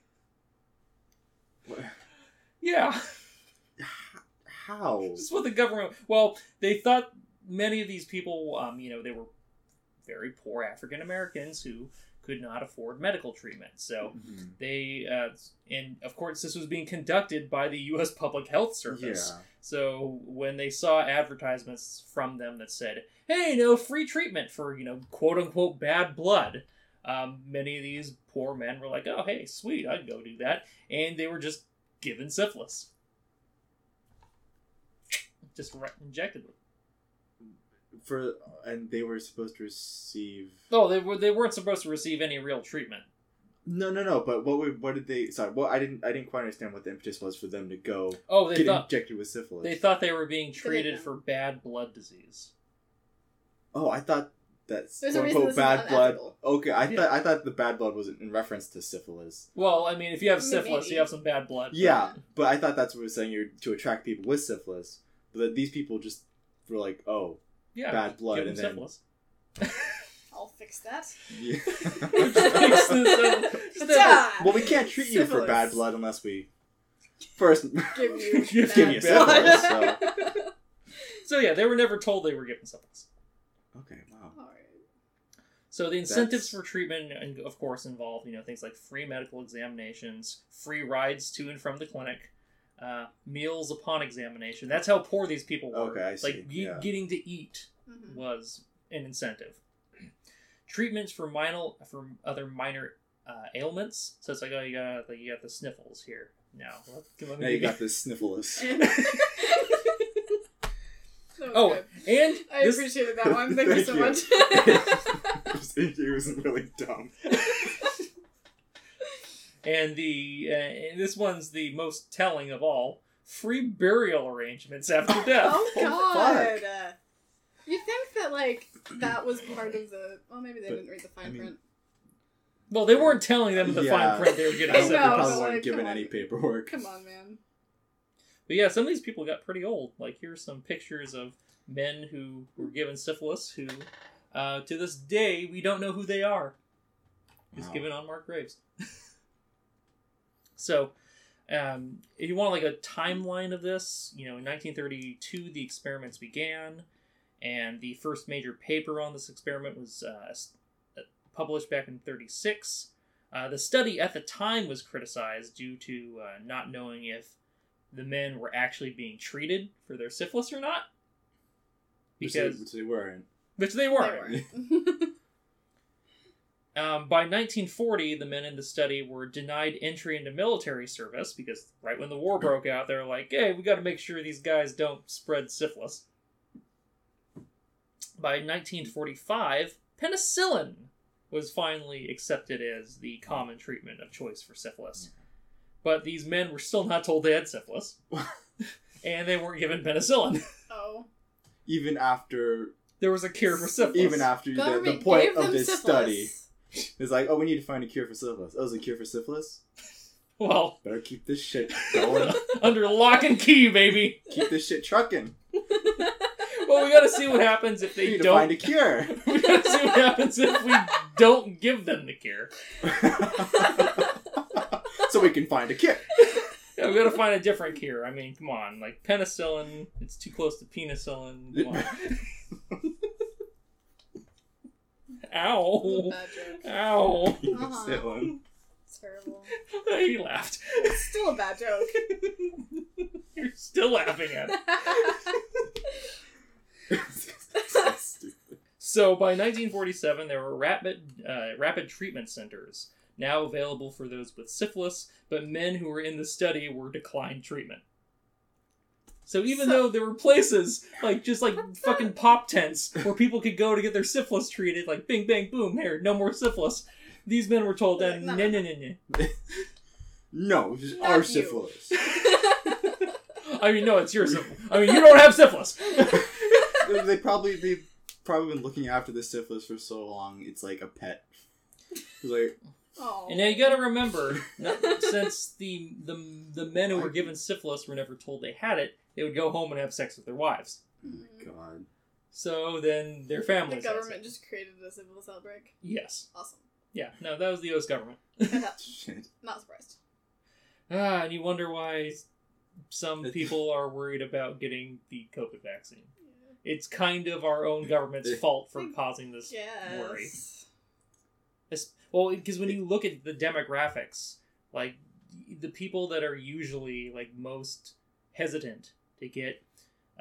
Yeah. How? This is what the government. Well, they thought many of these people, um, you know, they were very poor African Americans who could not afford medical treatment. So Mhm. they, uh, and of course, this was being conducted by the U.S. Public Health Service. Yeah. So when they saw advertisements from them that said, "Hey, no free treatment for you know quote unquote bad blood," um, many of these poor men were like, "Oh, hey, sweet, I'd go do that," and they were just given syphilis, just right, injected them. For and they were supposed to receive. Oh, they were they weren't supposed to receive any real treatment. No, no, no. But what? would- What did they? Sorry. Well, I didn't. I didn't quite understand what the impetus was for them to go Oh, they get thought injected with syphilis. they thought they were being treated for bad blood disease. Oh, I thought that's There's a quote reason unquote this is bad blood. unethical. Okay, I Yeah. thought I thought the bad blood was in reference to syphilis. Well, I mean, if you have syphilis, maybe. you have some bad blood. Yeah, but I thought that's what it was saying. You're to attract people with syphilis, but that these people just were like, oh, yeah, bad blood, and then. I'll fix that. yeah. Fix this, Ta! well, we can't treat you for Syphilis. bad blood unless we first Give you Give you bad blood. syphilis, So yeah, they were never told they were given syphilis. Okay, wow. Alright. So the incentives That's- for treatment, and of course, involve you know things like free medical examinations, free rides to and from the clinic, uh, meals upon examination. That's how poor these people were. Okay, I see, Like ge- yeah. getting to eat Mhm. was an incentive. Treatments for minor for other minor uh, ailments. So it's like, oh, you got like, you got the sniffles here. Now, let, let me Now you got the sniffles. Oh, good. and I this, appreciated that one. Thank, you so you. much. it was really dumb. And the uh, and this one's the most telling of all: free burial arrangements after death. oh Oh, god. fuck. Uh, you think that like that was part of the? Well, maybe they But, didn't read the fine I mean, print. Well, they weren't telling them the Yeah. fine print they were getting I don't they probably weren't like, given any paperwork. Come on, man. But yeah, some of these people got pretty old. Like here's some pictures of men who were given syphilis who, uh, to this day, we don't know who they are. It's Wow. given on marked graves. so, um, if you want like a timeline of this, you know, in 1932 the experiments began, and the first major paper on this experiment was uh, uh, published back in 36. Uh, the study at the time was criticized due to uh, not knowing if the men were actually being treated for their syphilis or not. Which they, Because which they weren't. which they They weren't. weren't. Um, by 1940, the men in the study were denied entry into military service because right when the war broke out, they were like, "Hey, we got to make sure these guys don't spread syphilis." By 1945, penicillin was finally accepted as the common treatment of choice for syphilis. But these men were still not told they had syphilis, and they weren't given penicillin. oh. Even after, There was a cure for syphilis. even after the, the point of this syphilis. study, it's like, oh, we need to find a cure for syphilis. Oh, is a cure for syphilis? well, Better keep this shit going. under lock and key, baby. keep this shit trucking. Well, we got to see what happens if We they need don't. find a cure. we got to see what happens if we don't give them the cure. so we can find a cure. Yeah, we got to find a different cure. I mean, come on, like penicillin, it's too close to penicillin. Come on. Ow! Bad joke. Ow! Uh-huh. Penicillin. It's terrible. he laughed. It's still a bad joke. You're still laughing at it. so. So by 1947, there were rapid uh, rapid treatment centers now available for those with syphilis, but men who were in the study were declined treatment. So even So- though there were places like just like fucking pop tents where people could go to get their syphilis treated, like bing bang boom, here, no more syphilis. These men were told that no No. no no no. No, this is Not our you. syphilis. I mean no, it's your syphilis. I mean you don't have syphilis. they probably they've probably been looking after this syphilis for so long. It's like a pet. It's like Oh. And now you got to remember, not- since the, the the men who were given syphilis were never told they had it, they would go home and have sex with their wives. Mhm. God. So then their The families. had government just created a syphilis outbreak. Yes. Awesome. Yeah, no, that was the U.S. government. Shit. Not surprised. Ah, and you wonder why some people are worried about getting the COVID vaccine. It's kind of our own government's fault for causing this Yes. worry. It's- Well, because when you look at the demographics, like the people that are usually like most hesitant to get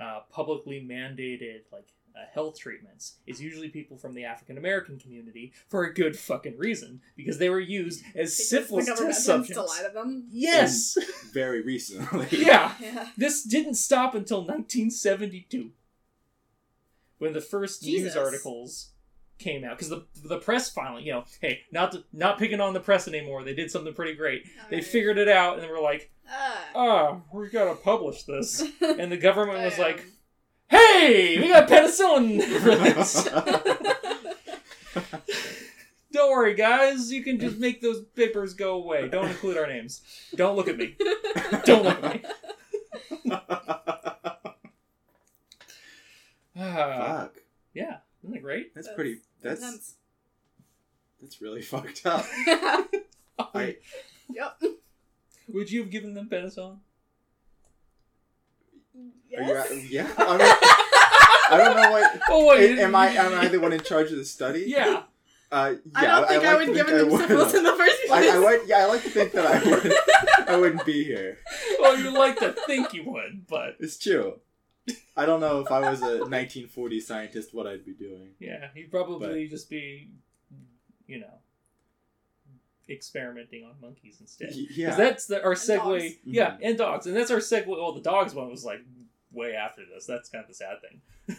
uh, publicly mandated like uh, health treatments is usually people from the African American community for a good fucking reason because they were used as Because syphilis the test tends to subjects. lie to them. Yes, Very recently. yeah. Yeah. This didn't stop until 1972 when the first news articles came out because the the press finally, you know, hey, not to, not picking on the press anymore. They did something pretty great. They Alright. figured it out and they were like, Ah. "Ah, we gotta publish this." And the government was like, "Hey, we got penicillin for this. Don't worry, guys. You can just make those papers go away. Don't include our names. Don't look at me. Don't look at me." Ah, Fuck. yeah, isn't that great? That's That's pretty. That's Intense. that's really fucked up. I yep. Would you have given them penicillin? are you? Yes. at- Yeah. I, mean, I don't know what. Oh, what, Am, am I am I the one in charge of the study? Yeah. Uh, yeah. I don't think I, like would give them I would. syphilis in the first place. I, I would. Yeah, I like to think that I would. I wouldn't be here. Well, you like to think you would, but It's true. I don't know if I was a 1940 scientist what I'd be doing. yeah, you'd probably just be, you know, experimenting on monkeys instead. Yeah. that's the, our And segue. dogs. Yeah, Mhm. and dogs, and that's our segue. Well, the dogs one was like way after this. That's kind of the sad thing.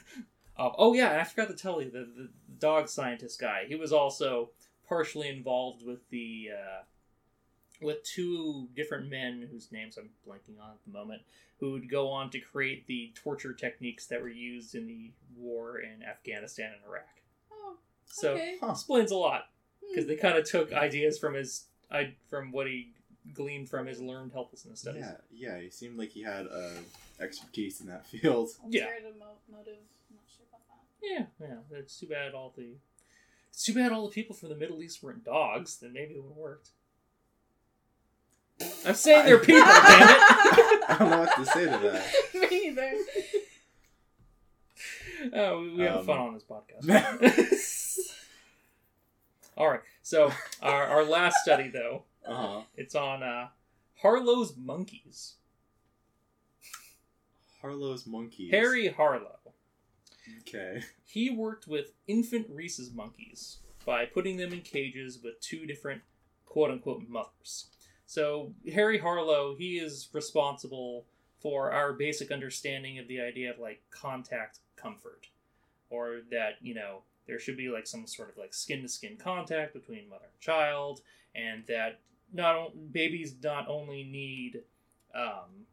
um, oh yeah, I forgot to tell you the, the dog scientist guy. He was also partially involved with the uh, with two different men whose names I'm blanking on at the moment, who would go on to create the torture techniques that were used in the war in Afghanistan and Iraq. Oh, So okay. Huh. explains a lot because Hmm. they kind of took ideas from his I from what he gleaned from his learned helplessness studies. Yeah, yeah. He seemed like he had uh, expertise in that field. Yeah. Motive. I'm not sure about that. Yeah, yeah. It's too bad all the it's too bad all the people from the Middle East weren't dogs. Then maybe it would have worked. I'm saying they're people, damn it. I don't know what to say to that. Me neither. Oh, we, we have Um, fun on this podcast. all right. So our our last study though, Uh huh. it's on uh, Harlow's monkeys. Harlow's monkeys. Harry Harlow. Okay. He worked with infant rhesus monkeys by putting them in cages with two different quote unquote mothers. So, Harry Harlow, he is responsible for our basic understanding of the idea of like contact comfort. Or that, you know, there should be like some sort of like skin to skin contact between mother and child, and that not babies not only need um,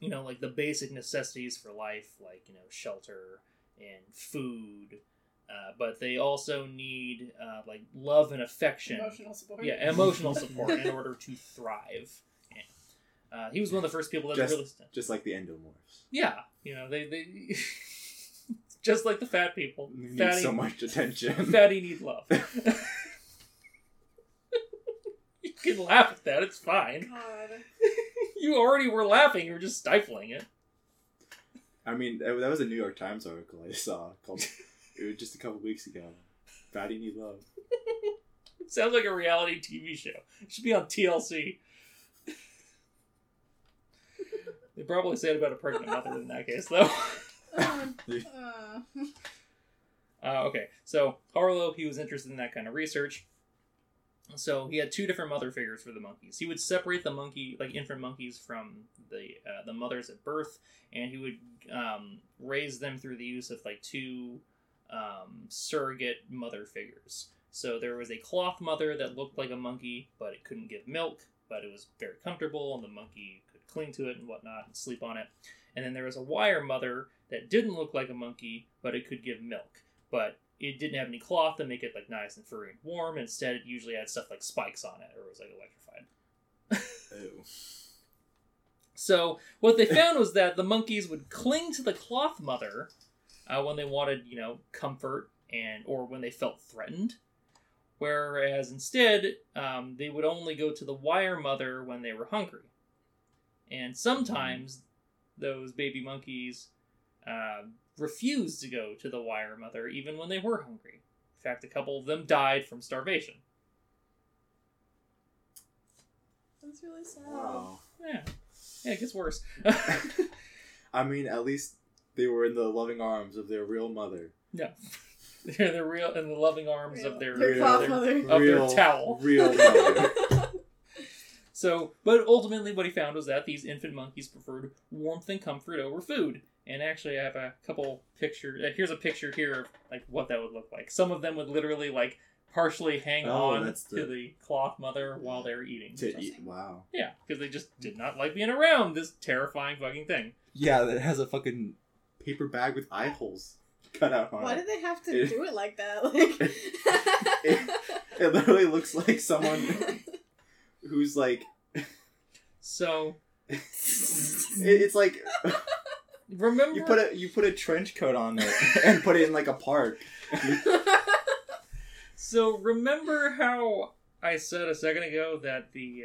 you know, like the basic necessities for life, like, you know, shelter and food, uh, but they also need, uh, like, love and affection. Emotional support. Yeah, emotional support in order to thrive. Yeah. Uh, he was one of the first people that Just- really. Just like the endomorphs. Yeah, you know, they. they just like the fat people. They need Fatty, so much attention. fatty need love. you can laugh at that, it's fine. God. You already were laughing, you were just stifling it. I mean, that that was a New York Times article I saw called. It was just a couple weeks ago. Fatty need love. It sounds like a reality TV show. It should be on TLC. they probably say it about a pregnant mother in that case, though. Uh, Uh, okay, so Harlow, he was interested in that kind of research. So he had two different mother figures for the monkeys. He would separate the monkey, like infant monkeys, from the uh, the mothers at birth, and he would um, raise them through the use of like two um, surrogate mother figures. So there was a cloth mother that looked like a monkey, but it couldn't give milk, but it was very comfortable, and the monkey could cling to it and whatnot and sleep on it. And then there was a wire mother that didn't look like a monkey, but it could give milk but it didn't have any cloth to make it like nice and furry and warm. Instead, it usually had stuff like spikes on it, or it was like electrified. Ew. So what they found was that the monkeys would cling to the cloth mother uh, when they wanted, you know, comfort and or when they felt threatened. Whereas instead, um, they would only go to the wire mother when they were hungry. And sometimes those baby monkeys uh, refused to go to the wire mother even when they were hungry. In fact, a couple of them died from starvation. That's really sad. Wow. Yeah, yeah, it gets worse. I mean, at least they were in the loving arms of their real mother. no, they're the real in the loving arms of their Their real- their- mother. Of their towel. Real mother. So, but ultimately, what he found was that these infant monkeys preferred warmth and comfort over food. And actually, I have a couple pictures. Uh, here's a picture here of like what that would look like. Some of them would literally like partially hang Oh, on that's to the- the cloth mother while they were eating. to eat. Wow. Yeah, because they just did not like being around this terrifying fucking thing. Yeah, that has a fucking paper bag with eye holes cut out on Why it. did they have to It- do it like that? Like, It literally looks like someone who's like, So it, it's like remember, you put a you put a trench coat on it and put it in like a park. So remember how I said a second ago that the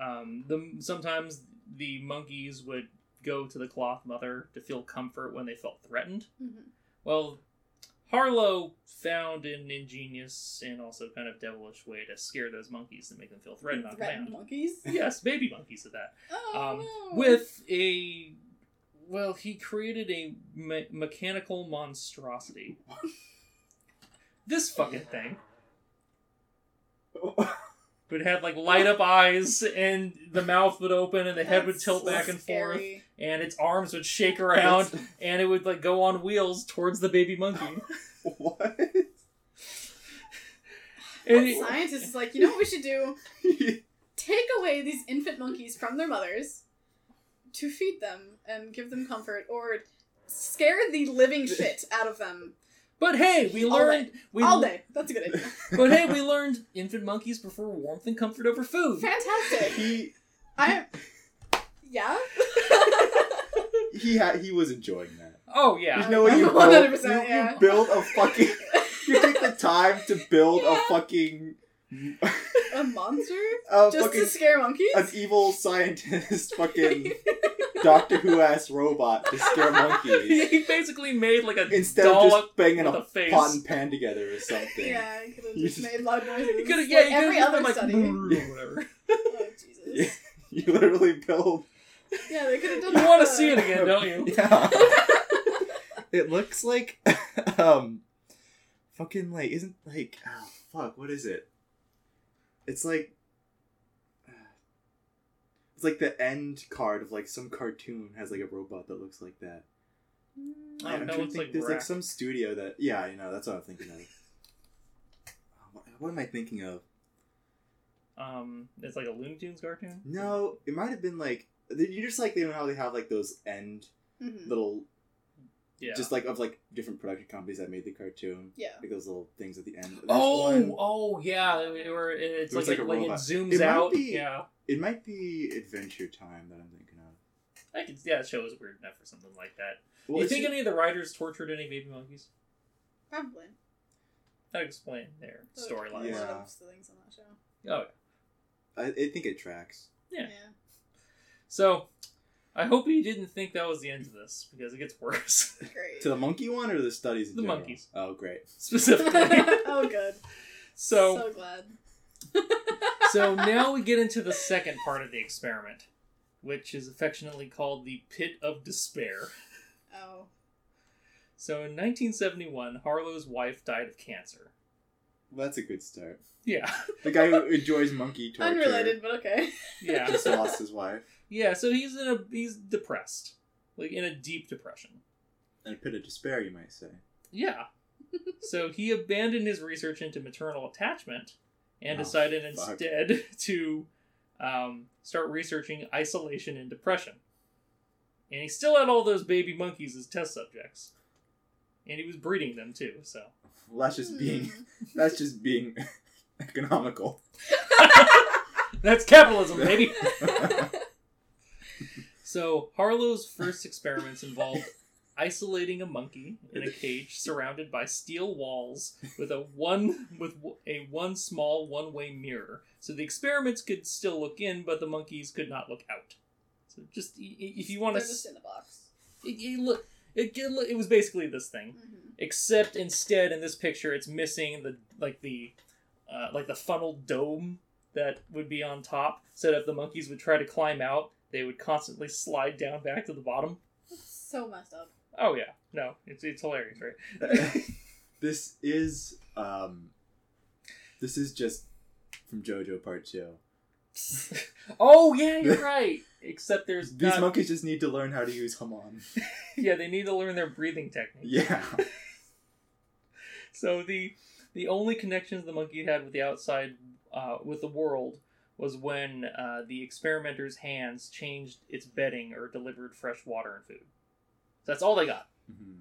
uh, um, the sometimes the monkeys would go to the cloth mother to feel comfort when they felt threatened. Mhm. Well, Harlow found an ingenious and also kind of devilish way to scare those monkeys to make them feel threatened on Threatened monkeys. Yes, baby monkeys at that. Oh, Um, no. With a well, he created a me- mechanical monstrosity. this fucking thing. But it had like light up eyes, and the mouth would open, and the head would tilt so back and forth, scary. And its arms would shake around, That's- and it would like go on wheels towards the baby monkey. what? And it- Scientists is like, you know what we should do? Take away these infant monkeys from their mothers to feed them and give them comfort, or scare the living shit out of them but hey, we All learned we all day. That's a good idea. But hey, we learned infant monkeys prefer warmth and comfort over food. Fantastic. he I. Yeah. He had he was enjoying that. Oh yeah, There's no way you build, 100%, you, yeah. you build a fucking. You take the time to build Yeah. a fucking. A monster A just fucking to scare monkeys. an evil scientist fucking Doctor Who ass robot to scare monkeys he basically made like a instead doll of just banging with a, a face. pot and pan together or something. yeah, I could have You just just- made loud noises. You could have, yeah, you every other been like, study. or whatever. Oh Jesus. You literally build. Yeah, they could have done. You want to see it again, don't you? Yeah. it looks like um, fucking like isn't like oh fuck what is it? It's like. It's like the end card of like some cartoon has like a robot that looks like that. Mm, Oh, I'm that trying to think- like there's like some studio that yeah, I know that's what I'm thinking of. What, what am I thinking of? Um, it's like a Looney Tunes cartoon. No, it might have been like you just like they know how they have like those end mhm. little Yeah. just like of like different production companies that made the cartoon. Yeah. Like those little things at the end. There's oh, one- oh yeah. It, or it's It was like, like a like, it robot. zooms It out. be- Yeah. It might be Adventure Time that I'm thinking of. I could. Yeah, the show is weird enough for something like that. Well, you think ju- any of the writers tortured any baby monkeys? Probably. That explain their There's storylines. Yeah. A lot of things on that show. Oh, Yeah. I, I think it tracks. Yeah. Yeah. So I hope you didn't think that was the end of this because it gets worse Great. To the monkey one or the studies? In The general? monkeys. Oh, great. specifically. oh, good. so so glad. so now we get into the second part of the experiment, which is affectionately called the Pit of Despair. Oh. So in 1971, Harlow's wife died of cancer. Well, that's a good start. Yeah, The guy who enjoys monkey torture Unrelated, but okay. yeah, just lost his wife. Yeah. So he's in a he's depressed, like in a deep depression. And a pit of despair, you might say. Yeah. so he abandoned his research into maternal attachment and Oh, decided fuck. instead to um, start researching isolation and depression. And he still had all those baby monkeys as test subjects. And he was breeding them too, so. Well, that's just being Hmm. that's just being economical. That's capitalism, baby! So Harlow's first experiments involved isolating a monkey in a cage surrounded by steel walls with a one with a one small one-way mirror. So the experiments could still look in, but the monkeys could not look out. So just if you want to, just in the box. it, it look it, it was basically this thing hmm except instead in this picture it's missing the like the uh, like the funnel dome that would be on top so that if the monkeys would try to climb out they would constantly slide down back to the bottom So messed up. oh yeah no it's, it's hilarious right this is um this is just from JoJo Part Two. oh yeah you're right except there's These not- monkeys just need to learn how to use Hamon. yeah they need to learn their breathing technique yeah. So the the only connections the monkey had with the outside, uh, with the world, was when uh, the experimenter's hands changed its bedding or delivered fresh water and food. So that's all they got. Mhm.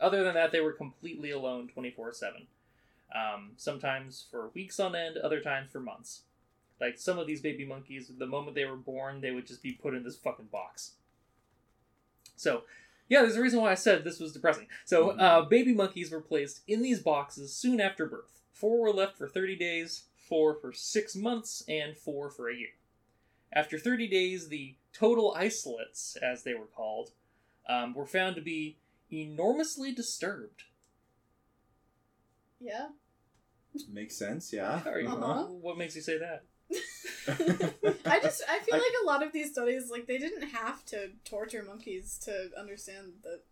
Other than that, they were completely alone, twenty four seven. Um, sometimes for weeks on end, other times for months. Like some of these baby monkeys, the moment they were born, they would just be put in this fucking box. So, yeah, there's a reason why I said this was depressing. So, uh, baby monkeys were placed in these boxes soon after birth. Four were left for 30 days, four for six months, and four for a year. After 30 days, the total isolates, as they were called, um, were found to be enormously disturbed. Yeah. Makes sense, yeah. Are you- Uh-huh. What makes you say that? I just I feel I- like a lot of these studies like they didn't have to torture monkeys to understand that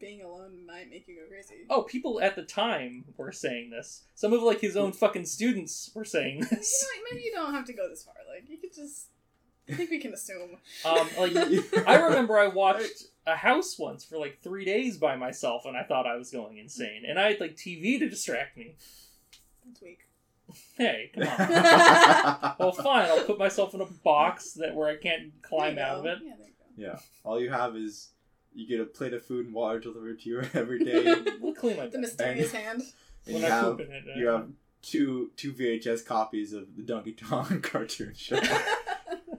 being alone might make you go crazy. Oh, people at the time were saying this. Some of like his own fucking students were saying You this. know, maybe you don't have to go this far. Like you could just I think we can assume. Um, like I remember I watched a house once for like three days by myself, and I thought I was going insane. And I had like TV to distract me. That's weak. Hey, come on. Well, fine. I'll put myself in a box that where I can't climb out of it. Yeah, there you go. Yeah. All you have is you get a plate of food and water delivered to you every day. We'll clean my The bed mysterious hand. and when you I have it. uh, you have two two VHS copies of the Donkey Kong cartoon show.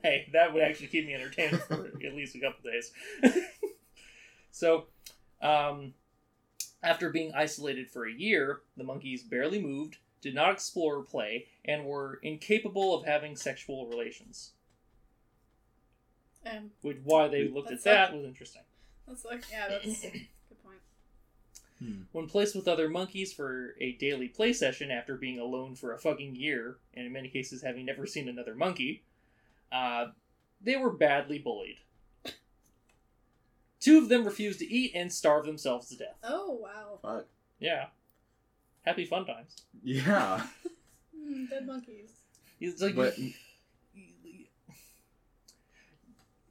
hey, that would actually keep me entertained for at least a couple days. so, um, after being isolated for a year, the monkeys barely moved, did not explore or play, and were incapable of having sexual relations. um, Which why they looked at That's that was interesting. That's like yeah, that's a good point. When placed with other monkeys for a daily play session after being alone for a fucking year, and in many cases having never seen another monkey, uh, they were badly bullied. Two of them refused to eat and starved themselves to death. Oh wow. Fuck. Yeah. Happy fun times. Yeah. Hmm, dead monkeys. It's like But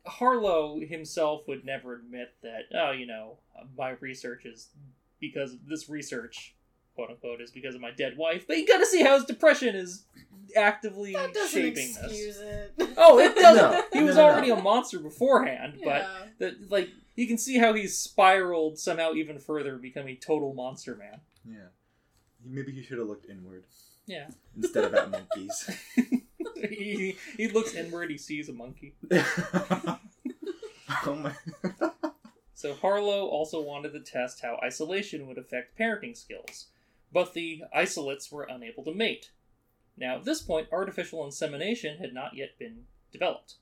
Harlow himself would never admit that, oh, you know, my research is because of this research, quote unquote, is because of my dead wife. But you gotta see how his depression is actively That doesn't shaping this. excuse it. Oh, it doesn't. No, he was no, no. already a monster beforehand, but yeah. that like you can see how he's spiraled somehow even further, becoming a total monster man. yeah. Maybe he should have looked inward Yeah. instead of at monkeys. he, he looks inward, he sees a monkey. oh my. So Harlow also wanted to test how isolation would affect parenting skills, but the isolates were unable to mate. Now, at this point, artificial insemination had not yet been developed.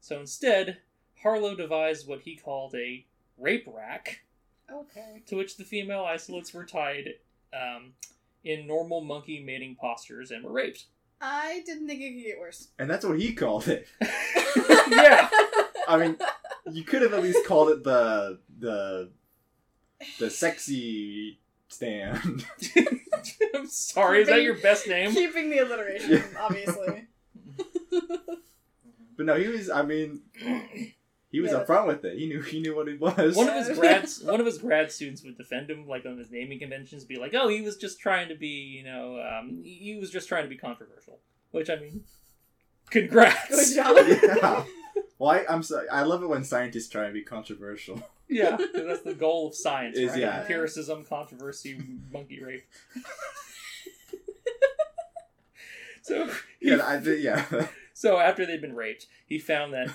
So instead, Harlow devised what he called a rape rack, Okay. to which the female isolates were tied um, in normal monkey mating postures and were raped. I didn't think it could get worse. And that's what he called it. yeah. I mean, you could have at least called it the the the sexy stand. I'm sorry, is that your best name? Keeping the alliteration, obviously. But no, he was. I mean, he was Yeah, upfront with it. He knew. He knew what it was. One of his grads, one of his grad students would defend him, like on his naming conventions, be like, "Oh, he was just trying to be, you know, um, he was just trying to be controversial." Which I mean, congrats. Good job. yeah. Well, I, I'm sorry. I love it when scientists try and be controversial. Yeah, that's the goal of science, Is, right? yeah. Empiricism, controversy, monkey rape. so, Yeah, I. Yeah, so after they'd been raped, he found that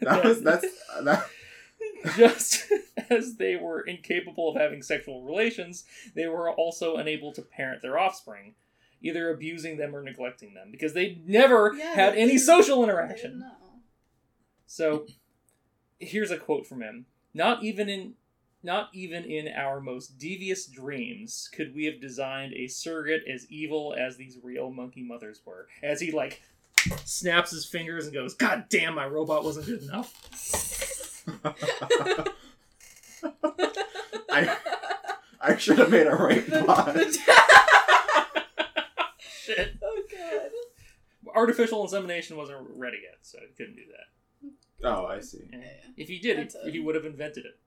that was that's that. Just as they were incapable of having sexual relations, they were also unable to parent their offspring, either abusing them or neglecting them, because they never Yeah, had they any didn't- social I didn't interaction. know. So here's a quote from him. Not even in not even in our most devious dreams could we have designed a surrogate as evil as these real monkey mothers were. As he like snaps his fingers and goes, God damn my robot wasn't good enough. I I should have made a rape The- bot. the- Shit. oh god. Artificial insemination wasn't ready yet, so he couldn't do that. Oh, I see. Yeah. If he did, That's he, a- he would have invented it.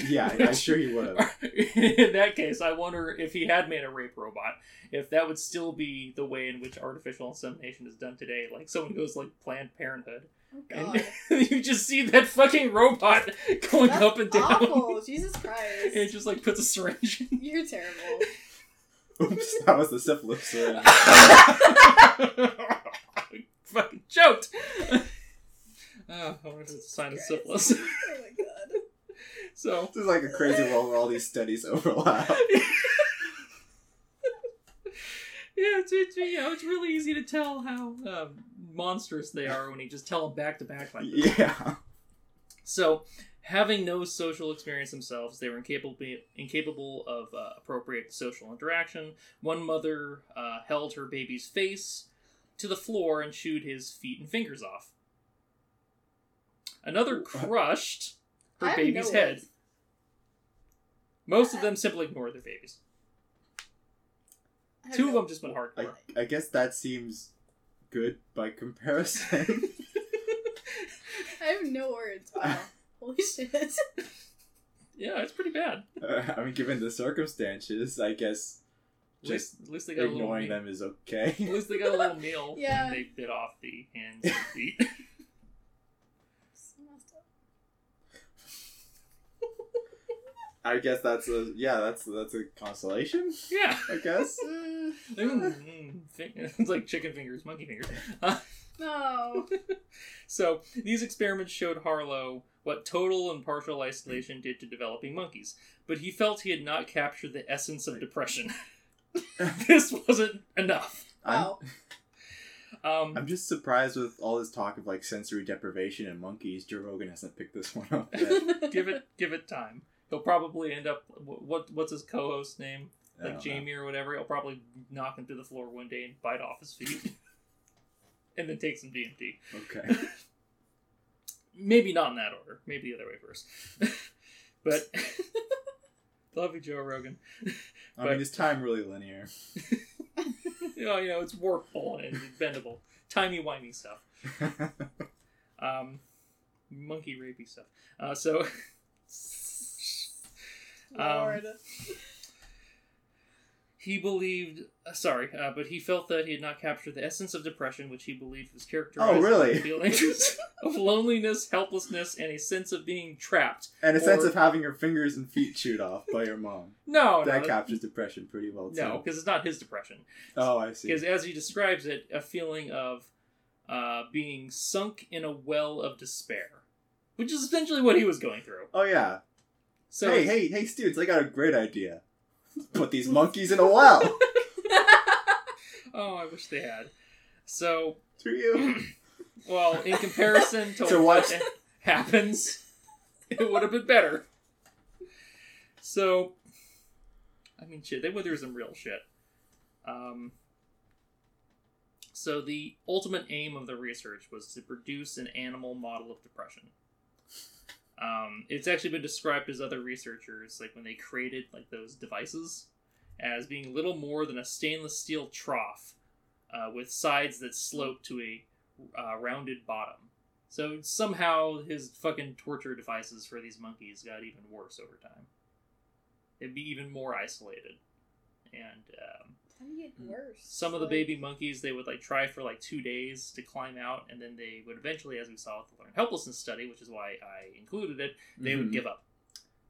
Yeah, I'm sure he would have. in that case, I wonder if he had made a rape robot, if that would still be the way in which artificial insemination is done today. Like someone goes like Planned Parenthood, Oh and you just see that fucking robot going That's up and down. awful. Jesus And Christ. it just like puts a syringe. in. You're terrible. Oops, that was the syphilis syringe. fucking choked. Oh, I wonder if it's a sign of syphilis. Oh my god. So This is like a crazy world where all these studies overlap. Yeah, it's, it's you know it's really easy to tell how um, monstrous they are when you just tell them back to back like this. Yeah. So, having no social experience themselves, they were incapable incapable of uh, appropriate social interaction. One mother uh, held her baby's face to the floor and chewed his feet and fingers off. Another crushed her baby's no head. words. Most of them simply ignored their babies. I have Two of them just went I, hardcore. I guess that seems good by comparison. I have no words. Wow. Holy shit. Yeah, it's pretty bad. Uh, I mean, given the circumstances, I guess At just least, at least they got a little ignoring meal. them is okay. At least they got a little meal Yeah. when they bit off the hands and feet. So messed up. I guess that's a yeah, that's that's a consolation. yeah. I guess. Mm, Mm, fin- it's like chicken fingers, monkey fingers. Uh, no. so these experiments showed Harlow what total and partial isolation did to developing monkeys, but he felt he had not captured the essence of depression. this wasn't enough. Wow. Um, I'm just surprised with all this talk of like sensory deprivation and monkeys. Joe Rogan hasn't picked this one up yet. give it give it time. He'll probably end up what what's his co-host name? Like don't know. Jamie or whatever, he'll probably knock him to the floor one day and bite off his feet. and then take some DMT. Okay. Maybe not in that order. Maybe the other way first. but love you, Joe Rogan. I mean, is time really linear? You know, you know, it's warpable and bendable. Timey wimey stuff. Um, monkey rapey stuff. Uh, so Um, Lord. he believed, uh, sorry, uh, but he felt that he had not captured the essence of depression, which he believed was characterized Oh, really? by feelings of loneliness, helplessness, and a sense of being trapped. and a sense of having your fingers and feet chewed off by your mom. No, that no, captures depression pretty well too. no, because it's not his depression. Oh, I see. Because as he describes it, a feeling of uh, being sunk in a well of despair, which is essentially what he was going through. Oh yeah. So hey, hey, hey, students! I got a great idea. Put these monkeys in a well. oh, I wish they had. So, to you. well, in comparison to, To what what? happens, it would have been better. So, I mean, shit, they went through some real shit. Um, so the ultimate aim of the research was to produce an animal model of depression. Um, it's actually been described as other researchers, like when they created like those devices, as being little more than a stainless steel trough uh, with sides that slope to a uh, rounded bottom. So somehow his fucking torture devices for these monkeys got even worse over time. They'd be even more isolated, and um, How do get worse? some of the Like- baby monkeys they would like try for like two days to climb out, and then they would eventually, as we saw with the learned helplessness study, which is why I included it, they would Mhm. give up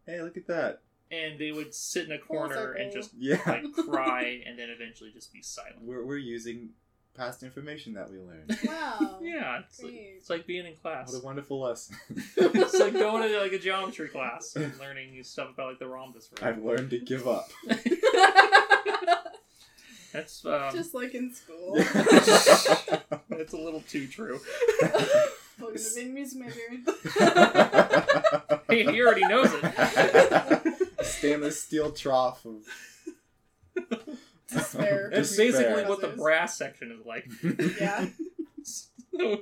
Hey, look at that. and they would sit in a Full corner and just Yeah. like cry, and then eventually just be silent. We're we're using past information that we learned. Wow. Yeah, it's like, it's like being in class. What a wonderful lesson. it's like going to like a geometry class and learning new stuff about like the rhombus. for I've learned to give up. That's um, Just like in school. that's a little too true. Welcome to being music major. Hey, he already knows it. Stainless steel trough of Despair. That's Despair. basically what the brass section is like. Yeah. So,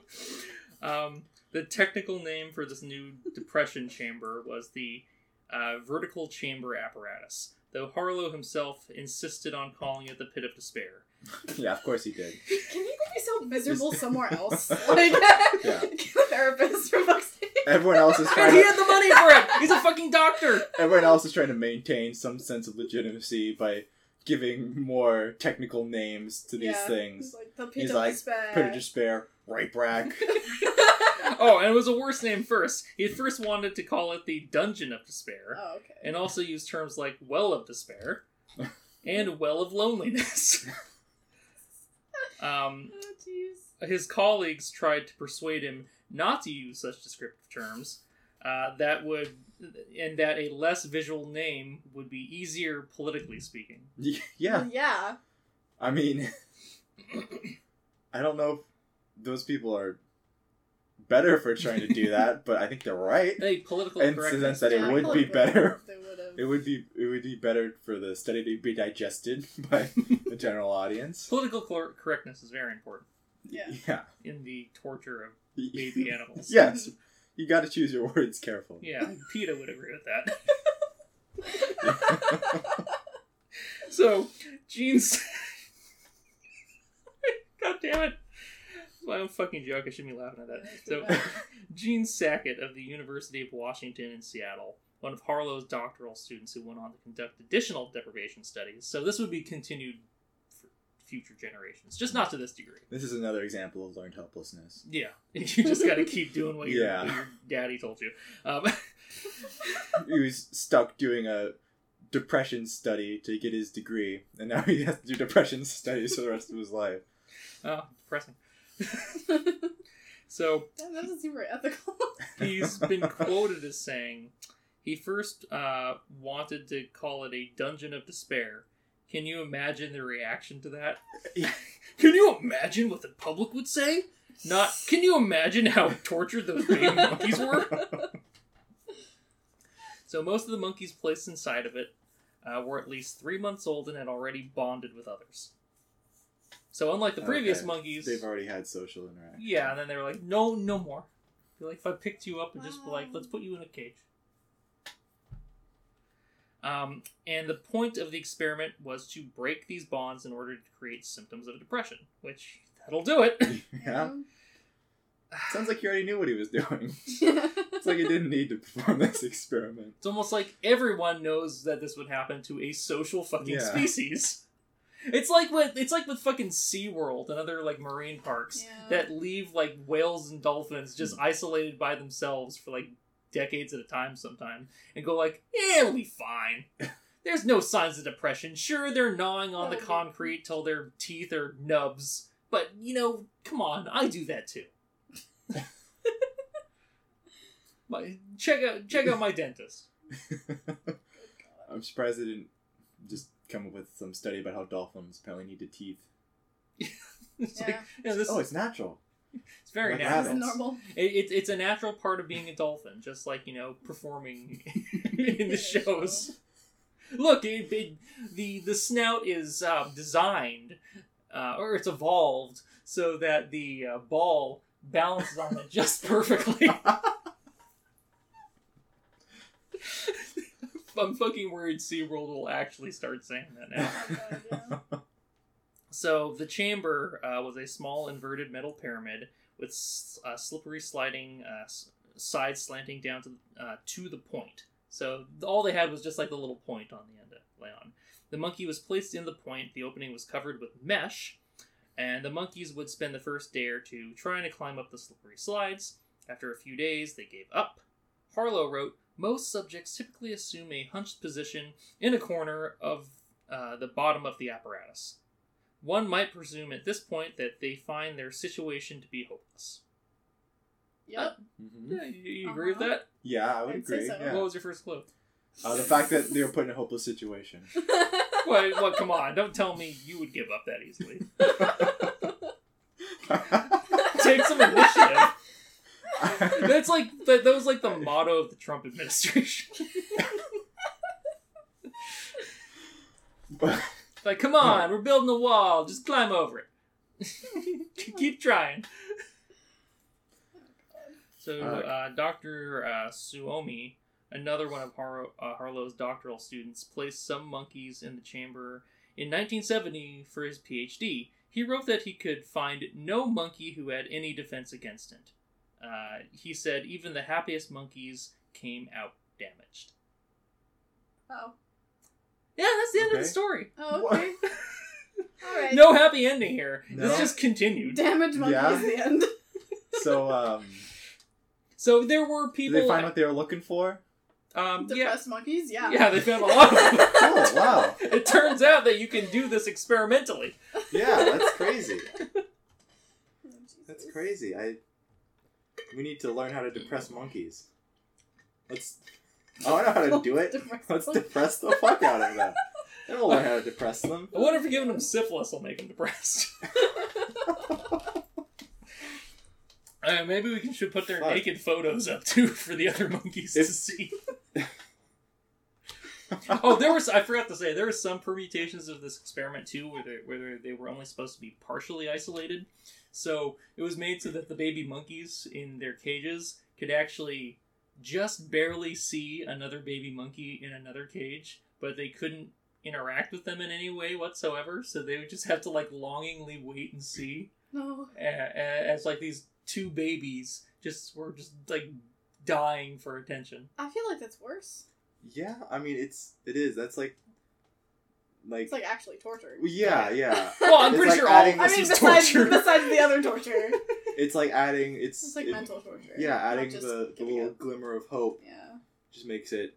um, the technical name for this new depression chamber was the uh, vertical chamber apparatus, though Harlow himself insisted on calling it the pit of despair. yeah, of course he did. Can you go be so miserable somewhere else? Like, Yeah. get a therapist for fuck's sake. Everyone else is And trying he to had the money for it! He's a fucking doctor! everyone else is trying to maintain some sense of legitimacy by giving more technical names to these Yeah. things. He's like the pit He's of like, despair. Pit of despair, rape rack. Oh, and it was a worse name first. He had first wanted to call it the Dungeon of Despair, oh, okay. and also used terms like Well of Despair and Well of Loneliness. um, Oh, his colleagues tried to persuade him not to use such descriptive terms. Uh, that would, and that a less visual name would be easier politically speaking. Yeah, Yeah. I mean, I don't know if those people are better for trying to do that, but I think they're right. Hey, political And correctness. that it Yeah, I would be better. They would have. It would be it would be better for the study to be digested by the general audience. Political cor- correctness is very important Yeah. Yeah. in the torture of baby animals. yes. You got to choose your words carefully. Yeah, PETA would agree with that. So, Gene's. God damn it. It's my own fucking joke. I shouldn't be laughing at that. So, Gene Sackett of the University of Washington in Seattle, one of Harlow's doctoral students who went on to conduct additional deprivation studies. So, this would be continued for future generations, just not to this degree. This is another example of learned helplessness. Yeah, you just got to keep doing what, your Yeah. what your daddy told you. Um, He was stuck doing a depression study to get his degree, and now he has to do depression studies for the rest of his life. oh, depressing. So, that doesn't seem very ethical. he's been quoted as saying he first uh, wanted to call it a dungeon of despair. Can you imagine the reaction to that? Can you imagine what the public would say? Not. Can you imagine how tortured those baby monkeys were? So most of the monkeys placed inside of it uh, were at least three months old and had already bonded with others. So unlike the previous Okay. monkeys, They've already had social interaction. yeah, and then they were like, no, no more. Be like, if I picked you up and just be like, let's put you in a cage. Um, and the point of the experiment was to break these bonds in order to create symptoms of depression, which that'll do it. yeah. Sounds like he already knew what he was doing. It's like he didn't need to perform this experiment. It's almost like everyone knows that this would happen to a social fucking Yeah. species. It's like with it's like with fucking SeaWorld and other like marine parks Yeah. that leave like whales and dolphins Hmm. just isolated by themselves for like decades at a time sometimes and go like, yeah, it'll be fine. There's no signs of depression. Sure, they're gnawing on the concrete till their teeth are nubs, but you know, come on, I do that too. my, check out check out my dentist. I'm surprised they didn't just come up with some study about how dolphins apparently need the teeth. It's Yeah. like, you know, this Oh, it's natural. it's very like natural. This is normal. It, it, it's a natural part of being a dolphin, just like you know performing in the shows. Look, it, it, the the snout is uh, designed, uh, or it's evolved so that the uh, ball balances on it just perfectly. I'm fucking worried SeaWorld will actually start saying that now. Oh, God. So the chamber uh, was a small inverted metal pyramid with s- uh, slippery sliding uh, s- sides slanting down to uh, to the point. So all they had was just like the little point on the end to lay on. The monkey was placed in the point. The opening was covered with mesh, and the monkeys would spend the first day or two trying to climb up the slippery slides. After a few days, they gave up. Harlow wrote, "Most subjects typically assume a hunched position in a corner of uh, the bottom of the apparatus." One might presume at this point that they find their situation to be hopeless. Yep. Mhm. Yeah, you, you agree with Uh-huh. that? Yeah, I would I'd say agree. so. Yeah. What was your first clue? Uh, the fact that they were put in a hopeless situation. What, what? Come on! Don't tell me you would give up that easily. Take some initiative. That's like that, that was like the motto of the Trump administration. But- like, come on, we're building a wall. Just climb over it. Keep trying. So, uh, Dr. Uh, Suomi, another one of Har- uh, Harlow's doctoral students, placed some monkeys in the chamber in 1970 for his PhD. He wrote that he could find no monkey who had any defense against it. Uh, he said even the happiest monkeys came out damaged. oh. Yeah, that's the end of the story. Oh, okay. All right. No happy ending here. No. This just continued. Damage monkeys Yeah. is the end. so, um, So there were people. did people. they find what they were looking for? um, yeah, monkeys, yeah. yeah, they found a lot of them. Oh, wow. it turns out that you can do this experimentally. Yeah, that's crazy. Oh, That's crazy. I. We need to learn how to depress monkeys. Let's. Oh, I know how to do it. Let's depress the fuck out of them. Then we'll learn how to depress them. I wonder if giving them syphilis will make them depressed. Uh, maybe we can, should put their Fuck. naked photos up too for the other monkeys to If- see. oh, there was I forgot to say there were some permutations of this experiment too, where they, where they were only supposed to be partially isolated. So it was made so that the baby monkeys in their cages could actually just barely see another baby monkey in another cage, but they couldn't interact with them in any way whatsoever. So they would just have to like longingly wait and see No. a- a- as like these two babies just were just like dying for attention. I feel like that's worse. Yeah, I mean it's it is. That's like like, It's like actually torture. Well, yeah, yeah. Well, I'm It's pretty like sure all adding- of I this mean, is besides torture. besides the other torture, It's like adding it's it's like it- mental torture. Yeah, adding the, the little up. glimmer of hope Yeah. just makes it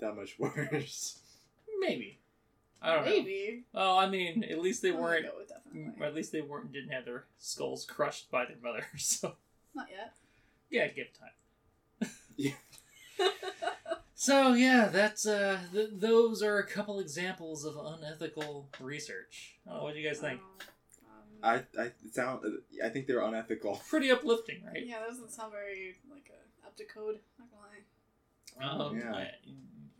that much worse. Maybe. I don't know. Maybe. Well, I mean, at least they I'm weren't. go with definitely. Or at least they weren't didn't have their skulls crushed by their mother. So Not yet. yeah, give time. So yeah, that's uh, th- those are a couple examples of unethical research. Oh, what do you guys think? Um, I I sound I think they're unethical. Pretty uplifting, right? Yeah, that doesn't sound very like uh, up to code. Not gonna lie. Um, Yeah. I-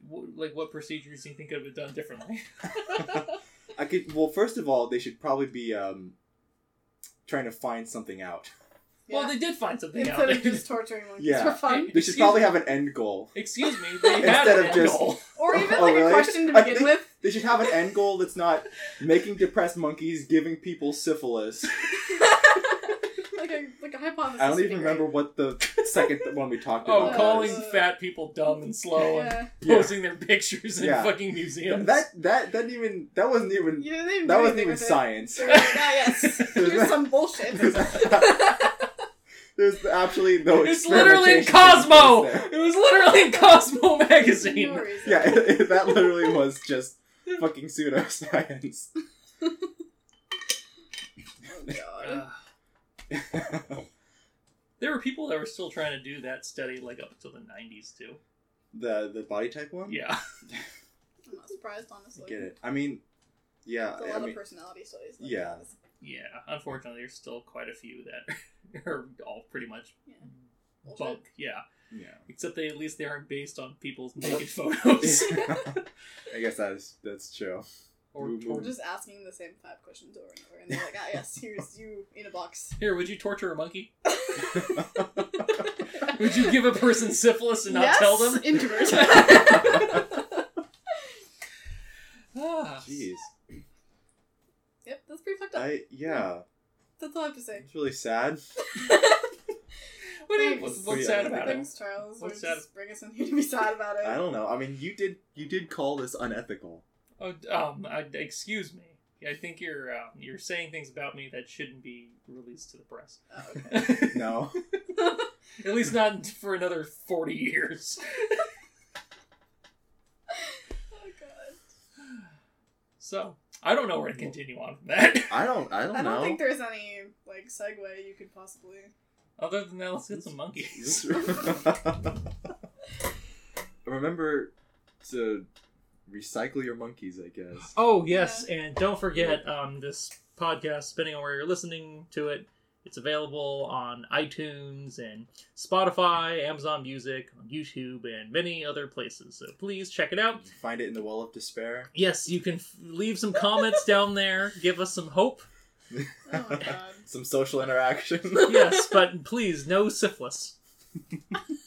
w- like what procedures do you think could have been done differently? I could well first of all they should probably be um trying to find something out. Yeah. Well, they did find something out. Instead of just torturing monkeys Yeah. for fun, They should Excuse probably me. have an end goal. Excuse me, they had Instead an of end just- goal. or even Oh, like really? a question to I begin think- with. They should have an end goal that's not making depressed monkeys giving people syphilis. like a like a hypothesis. I don't even figure. remember what the second one we talked about. Oh, about. calling was. Uh, fat people dumb and slow and Yeah. Yeah. posting their pictures in Yeah. fucking museums. That that that even that wasn't even You didn't even that wasn't anything even with it. science. They were ah, yes. Here's some bullshit. There's absolutely no. it's literally in Cosmo. It was literally in Cosmo magazine. reason. Yeah, it, it- that literally was just fucking pseudoscience. Oh, God. There were people that were still trying to do that study like up until the 90s too. the the body type one. Yeah. I'm not surprised, I honestly. get it. I mean, yeah. It's a I lot mean, of personality studies. Like yeah. this. Yeah. Unfortunately, there's still quite a few that are all pretty much Yeah. Bunk. Yeah. yeah. Except they at least they aren't based on people's naked photos. I guess that is that's true. or, Move, or We're just asking the same five questions over and over, and they're like, ah, yes, here's you in a box. Here, would you torture a monkey? Would you give a person syphilis and not yes, tell them? Introvert. Ah. Jeez. Yep, that's pretty fucked up. I yeah. That's all I have to say. It's really sad. What do you, Thanks. what's, Pretty what's sad unethical. about it? Charles. What's Or sad- just bring us in here to be sad about it. I don't know. I mean, you did you did call this unethical. Oh, um, I, excuse me. I think you're um, you're saying things about me that shouldn't be released to the press. Oh, okay. No. At least not for another forty years. oh god. So, I don't know where to continue on from that. I don't. I don't I don't know. think there's any like segue you could possibly. Other than that, let's get some monkeys. Remember to recycle your monkeys. I guess. Oh yes, and don't forget um, this podcast. Depending on where you're listening to it, it's available on iTunes and Spotify, Amazon Music, on YouTube, and many other places. So please check it out. Find it in the well of despair. Yes, you can f- leave some comments down there. Give us some hope. Oh god. Some social interaction. Yes, but please, no syphilis.